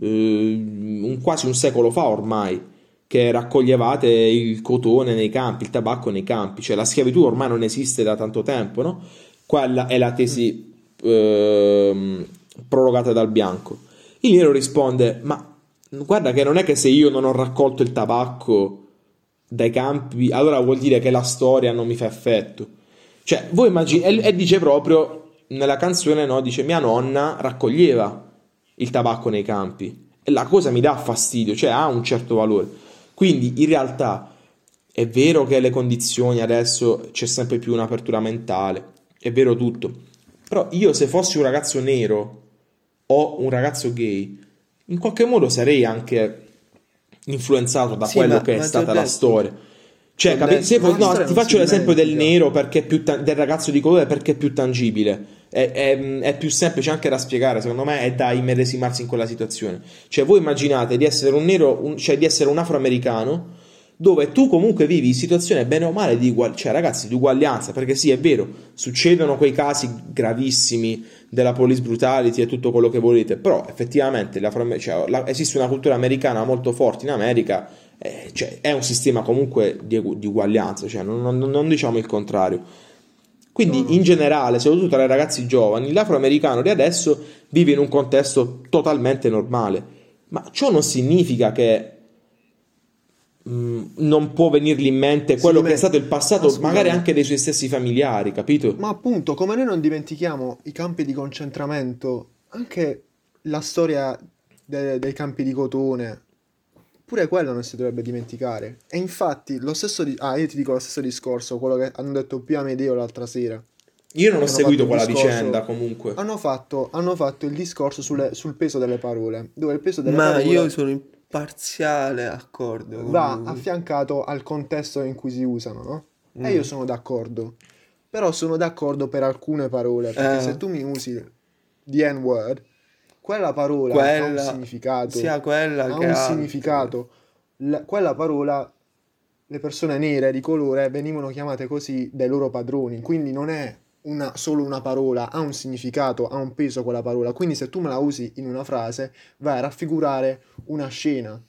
eh, un- quasi un secolo fa ormai, che raccoglievate il cotone nei campi, il tabacco nei campi, cioè la schiavitù ormai non esiste da tanto tempo, no? Quella è la tesi ehm, prorogata dal bianco. Il nero risponde: Ma guarda che non è che se io non ho raccolto il tabacco dai campi, allora vuol dire che la storia non mi fa effetto. Cioè, voi immaginate, e, e dice proprio nella canzone, no? Dice mia nonna raccoglieva il tabacco nei campi e la cosa mi dà fastidio, cioè ha un certo valore. Quindi in realtà è vero che le condizioni adesso c'è sempre più un'apertura mentale, è vero tutto. Però io se fossi un ragazzo nero o un ragazzo gay, in qualche modo sarei anche influenzato da Sì, quello ma- che è ma ti stata la storia. Cioè, capi- se poi- no, ti faccio l'esempio del nero perché è più ta- del ragazzo di colore perché è più tangibile. È, è- è più semplice anche da spiegare, secondo me, è da immedesimarsi in quella situazione. Cioè, voi immaginate di essere un nero, un- cioè di essere un afroamericano dove tu comunque vivi in situazione bene o male di uguaglianza, cioè ragazzi, di uguaglianza, perché sì, è vero, succedono quei casi gravissimi della police brutality e tutto quello che volete, però effettivamente cioè, la, esiste una cultura americana molto forte in America, eh, cioè, è un sistema comunque di, di uguaglianza, cioè, non, non, non, diciamo il contrario. Quindi in generale, soprattutto tra i ragazzi giovani, l'afroamericano di adesso vive in un contesto totalmente normale, ma ciò non significa che Mm, non può venirgli in mente quello sì, che è stato il passato, magari anche dei suoi stessi familiari, capito? Ma appunto, come noi non dimentichiamo i campi di concentramento, anche la storia de- dei campi di cotone, pure quello non si dovrebbe dimenticare. E infatti, lo stesso di- ah, io ti dico lo stesso discorso, quello che hanno detto più a Medeo l'altra sera. Io non ho seguito quella discorso, vicenda comunque. Hanno fatto, hanno fatto il discorso sulle, sul peso delle parole. Dove il peso delle Ma parole... io sono parziale accordo. Va affiancato al contesto in cui si usano, no? Mm. E io sono d'accordo. Però sono d'accordo per alcune parole. Perché eh. se tu mi usi the N-word, quella parola quella, ha un significato. Sia quella ha un significato. La, quella parola, le persone nere di colore venivano chiamate così dai loro padroni. Quindi non è una, solo una parola, ha un significato, ha un peso quella parola. Quindi se tu me la usi in una frase, vai a raffigurare una scena.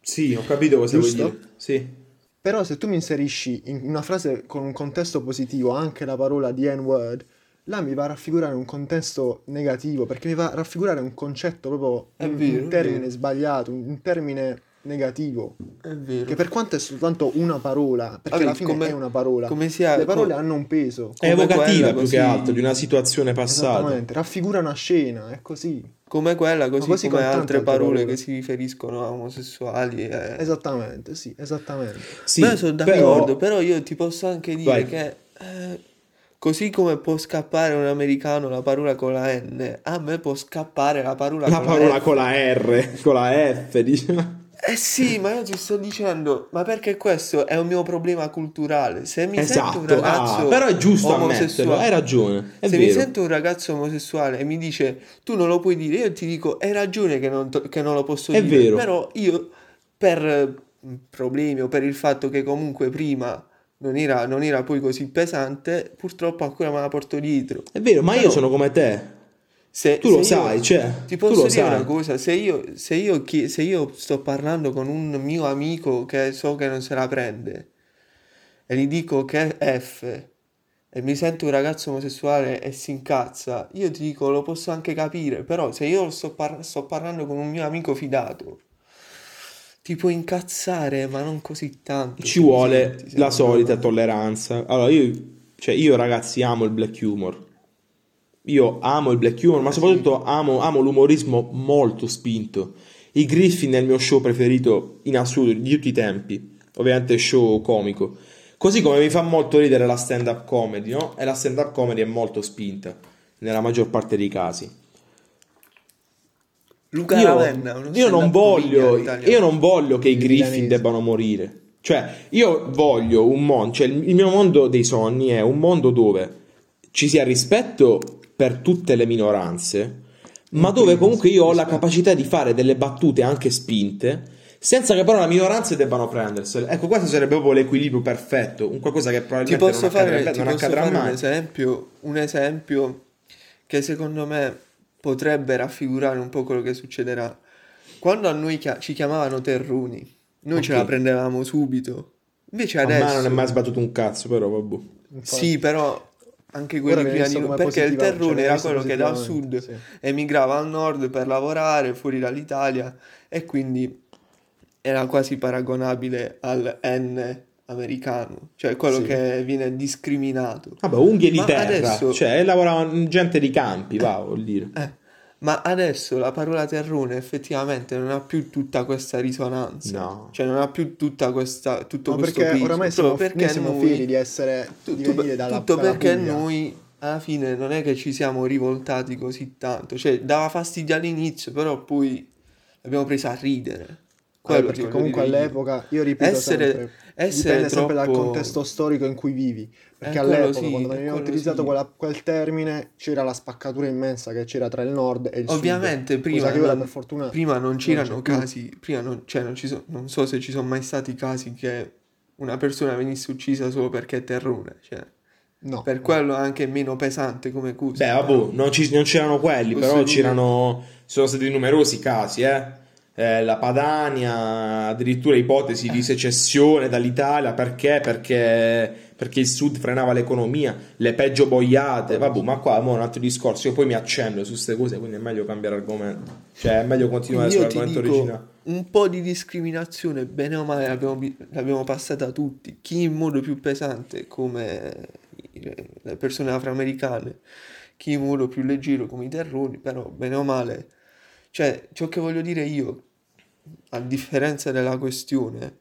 Sì, ho capito cosa Giusto? vuoi dire. Sì. Però se tu mi inserisci in una frase con un contesto positivo anche la parola the N-word, là mi va a raffigurare un contesto negativo, perché mi va a raffigurare un concetto proprio, un, vero, un termine sbagliato, un, un termine negativo. È vero. Che per quanto è soltanto una parola, perché Vabbè, alla fine come, è una parola. Come sia, le parole come, hanno un peso. È evocativa più così, che altro di una situazione passata. Esattamente, raffigura una scena, è così. Come quella, così, così come altre parole, parole, che si riferiscono a omosessuali. E... Esattamente, sì, esattamente. Sì, Beh, sono d'accordo, però... però... io ti posso anche dire Vai. che... Eh, Così come può scappare un americano la parola con la N, a me può scappare la parola la con parola la con la R, con la F, diciamo. Eh sì, ma io ti sto dicendo, ma perché questo è un mio problema culturale. Se mi esatto. sento un ragazzo ah, però è giusto ammetterlo, hai ragione. se vero. mi sento un ragazzo omosessuale e mi dice tu non lo puoi dire, io ti dico hai ragione che non, to- che non lo posso è dire. Vero. Però io per problemi o per il fatto che comunque prima non era, non era poi così pesante, purtroppo ancora me la porto dietro. È vero, ma Però, io sono come te. Se, tu lo sai, io, cioè, ti posso dire sai. una cosa, se io, se, io, se io sto parlando con un mio amico che so che non se la prende e gli dico che è F e mi sento un ragazzo omosessuale e si incazza, io ti dico lo posso anche capire, però se io sto, par- sto parlando con un mio amico fidato ti puoi incazzare, ma non così tanto. Ci vuole senti, la solita tolleranza. Allora, io, cioè, io ragazzi amo il black humor io amo il black humor, ma soprattutto amo, amo l'umorismo molto spinto. I Griffin è il mio show preferito in assoluto di tutti i tempi, ovviamente show comico. Così come mi fa molto ridere la stand-up comedy, no? E la stand-up comedy è molto spinta, nella maggior parte dei casi. Luca io, Ravenna, io non voglio, io non voglio che i Griffin debbano morire. Cioè, io voglio un mondo, cioè il mio mondo dei sogni è un mondo dove ci sia rispetto per tutte le minoranze, ma dove comunque io ho la capacità di fare delle battute anche spinte senza che però le minoranze debbano prendersele. Ecco, questo sarebbe proprio l'equilibrio perfetto, un qualcosa che probabilmente ti posso non accadrà, fare, non ti accadrà fare mai. Un esempio, un esempio che secondo me potrebbe raffigurare un po' quello che succederà. Quando a noi ci chiamavano terruni, noi okay. ce la prendevamo subito. Invece adesso... A me non è mai sbattuto un cazzo, però vabbè. Sì, però anche quelli di noi, perché il terrone cioè, era quello che dal sud sì. emigrava al nord per lavorare fuori dall'Italia e quindi era quasi paragonabile al N americano, cioè quello sì. che viene discriminato. Vabbè, unghie di Ma terra, adesso... cioè lavoravano gente di campi, va, vuol dire. Eh. Ma adesso la parola terrone effettivamente non ha più tutta questa risonanza. No. Cioè non ha più tutta questa, tutto no, questo perché peso. oramai siamo, perché noi siamo figli di essere tutto, di dalla Tutto perché Puglia. noi alla fine non è che ci siamo rivoltati così tanto. Cioè dava fastidio all'inizio, però poi l'abbiamo presa a ridere. Quello ti perché comunque all'epoca, io ripeto Essere- sempre, essere dipende sempre dal troppo- contesto storico in cui vivi. Perché Eh, all'epoca, sì, quando eh, veniva utilizzato sì. quella- quel termine, c'era la spaccatura immensa che c'era tra il nord e il sud. Ovviamente prima non, fortuna prima non non c'erano più. casi, prima non, cioè non, ci so- non so se ci sono mai stati casi che una persona venisse uccisa solo perché è terrone, cioè, No. per quello anche meno pesante come accusa. Beh, vabbè, non, ci- non c'erano quelli, Posso però dire- c'erano, sono stati numerosi casi, eh. Eh, la Padania, addirittura ipotesi di secessione dall'Italia, perché? Perché, perché il sud frenava l'economia, le peggio boiate, vabbè, ma qua è un altro discorso, io poi mi accendo su queste cose, quindi è meglio cambiare argomento, cioè è meglio continuare sull'argomento originale. un po' di discriminazione, bene o male, l'abbiamo, bi- l'abbiamo passata tutti. Chi in modo più pesante, come le persone afroamericane, chi in modo più leggero, come i terroni, però bene o male. Cioè, ciò che voglio dire io, a differenza della questione,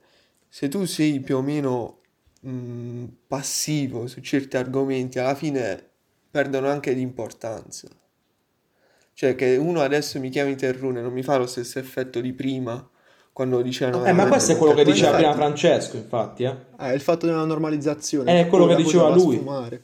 se tu sei più o meno mh, passivo su certi argomenti, alla fine perdono anche di importanza. Cioè che uno adesso mi chiami terrone non mi fa lo stesso effetto di prima quando dicevano Eh, ma questo è quello che diceva prima Francesco, infatti, eh. Eh, il fatto della normalizzazione. Eh, è quello che diceva lui. sfumare.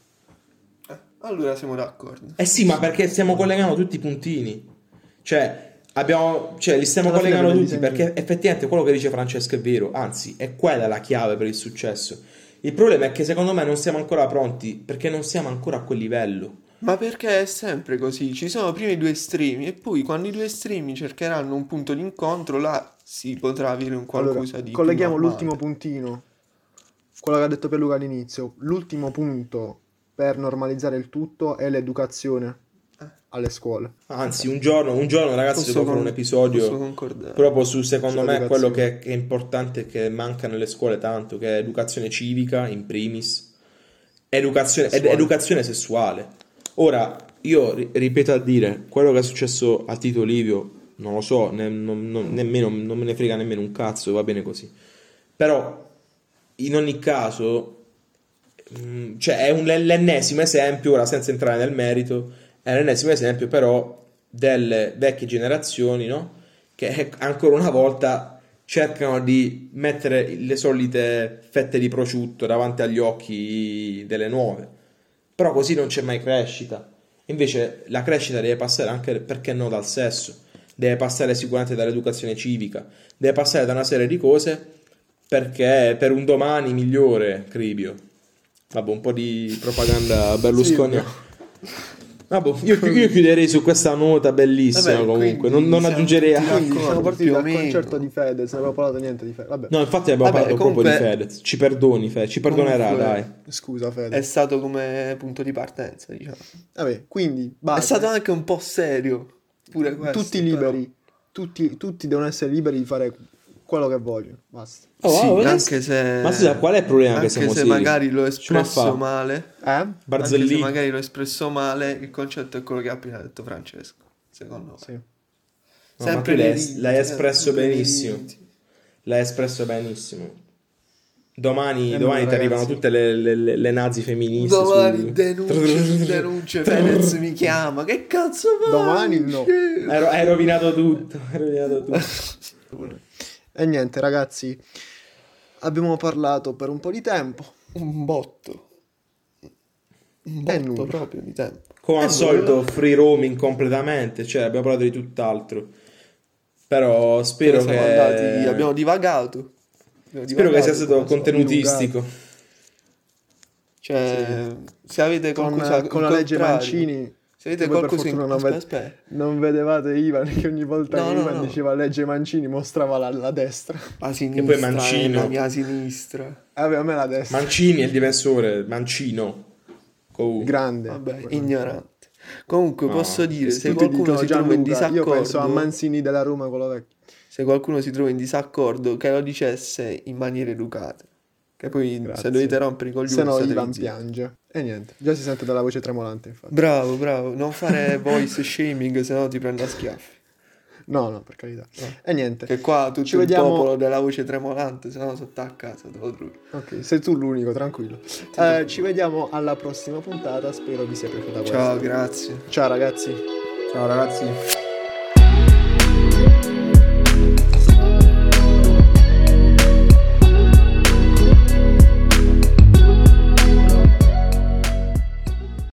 Eh, allora siamo d'accordo. Eh sì, ma perché stiamo collegando tutti i puntini. Cioè, abbiamo, cioè li stiamo Alla collegando tutti disegni. perché effettivamente quello che dice Francesco è vero, anzi, è quella la chiave per il successo. Il problema è che secondo me non siamo ancora pronti perché non siamo ancora a quel livello. Ma perché è sempre così? Ci sono prima i due estremi e poi quando i due estremi cercheranno un punto di incontro, là si potrà avere un qualcosa Allora, di più colleghiamo l'ultimo puntino, quello che ha detto Peluca all'inizio. L'ultimo punto per normalizzare il tutto è l'educazione alle scuole. Anzi, un giorno, un giorno ragazzi, Posso devo fare un episodio posso proprio su, secondo me, quello che, che è importante che manca nelle scuole tanto, che è educazione civica, in primis, educazione, ed- educazione sessuale. Ora, io ri- ripeto a dire, quello che è successo a Tito Livio, non lo so, ne- non, non- nemmeno, non me ne frega nemmeno un cazzo, va bene così. Però, in ogni caso, mm, cioè è un- l'ennesimo esempio, ora senza entrare nel merito, è l'ennesimo esempio però delle vecchie generazioni, no? Che ancora una volta cercano di mettere le solite fette di prosciutto davanti agli occhi delle nuove. Però così non c'è mai crescita. Invece la crescita deve passare anche, perché no, dal sesso, deve passare sicuramente dall'educazione civica, deve passare da una serie di cose perché per un domani migliore, Cribio. Vabbè, un po' di propaganda Berlusconi. Vabbè, *laughs* io, chi- io chiuderei su questa nota bellissima Vabbè, comunque, non, non aggiungerei altro. Siamo partiti dal concerto di Fedez, non abbiamo parlato niente di Fedez. Vabbè, No, infatti abbiamo Vabbè, parlato proprio di comunque- Fedez. Ci perdoni, Fedez, ci perdonerà, Comunque- dai. scusa È Fedez. stato come punto di partenza, diciamo. Vabbè, quindi È base. stato anche un po' serio. Pure questo, tutti liberi, tutti, tutti devono essere liberi di fare quello che vogliono. Basta. Oh, Sì, wow, anche se... Ma scusa, qual è il problema che Anche se seri? magari l'ho espresso male. Eh? Anche se Barzellini. magari l'ho espresso male, il concetto è quello che ha appena detto Francesco. Secondo me. Sì. No, nei l'hai, l'hai eh, espresso sempre benissimo. L'hai espresso benissimo. Domani, Eh, domani ti arrivano tutte le, le- le- le nazi femministe. Domani su- denunce, *laughs* denunce, Fedez mi chiama. Che cazzo fai? Domani no. Hai rovinato tutto. Hai rovinato tutto. *laughs* E niente, ragazzi, abbiamo parlato per un po' di tempo. Un botto. Un È botto nulla. proprio di tempo. Come al Eh, solito, free roaming completamente. Cioè, abbiamo parlato di tutt'altro. Però spero Siamo che. andati- abbiamo divagato. Abbiamo Spero che sia stato al contenutistico. Cioè, se avete Con, qualcosa con la al legge Mancini. Se avete per qualcosa in non, aspetta, ved- non vedevate Ivan che ogni volta No, che no, Ivan no. diceva legge Mancini mostrava la, la destra. A sinistra, poi Mancino. la mia sinistra. Eh, Vabbè, a me la destra. Mancini è il difensore. Mancino. Comunque. Grande. Vabbè, ignorante. Comunque No, posso dire, se qualcuno dicono si trova in Gianluca, io penso a disaccordo, Manzini della Roma, quello vecchio. se qualcuno si trova in disaccordo, che lo dicesse in maniera educata. Che poi Grazie. se dovete rompere i coglioni, Se no Ivan zitti. piange. E niente, già si sente dalla voce tremolante infatti. Bravo, bravo, non fare *laughs* voice shaming, se no ti prendo a schiaffi. No, no, per carità. E niente. Che qua tutto Ci il vediamo- popolo della voce tremolante, se no sotto a casa, te lo giuro. Ok, sei tu l'unico, tranquillo. Eh, ci vediamo alla prossima puntata, spero vi sia piaciuta questa. Ciao, grazie. Ciao ragazzi. Ciao ragazzi.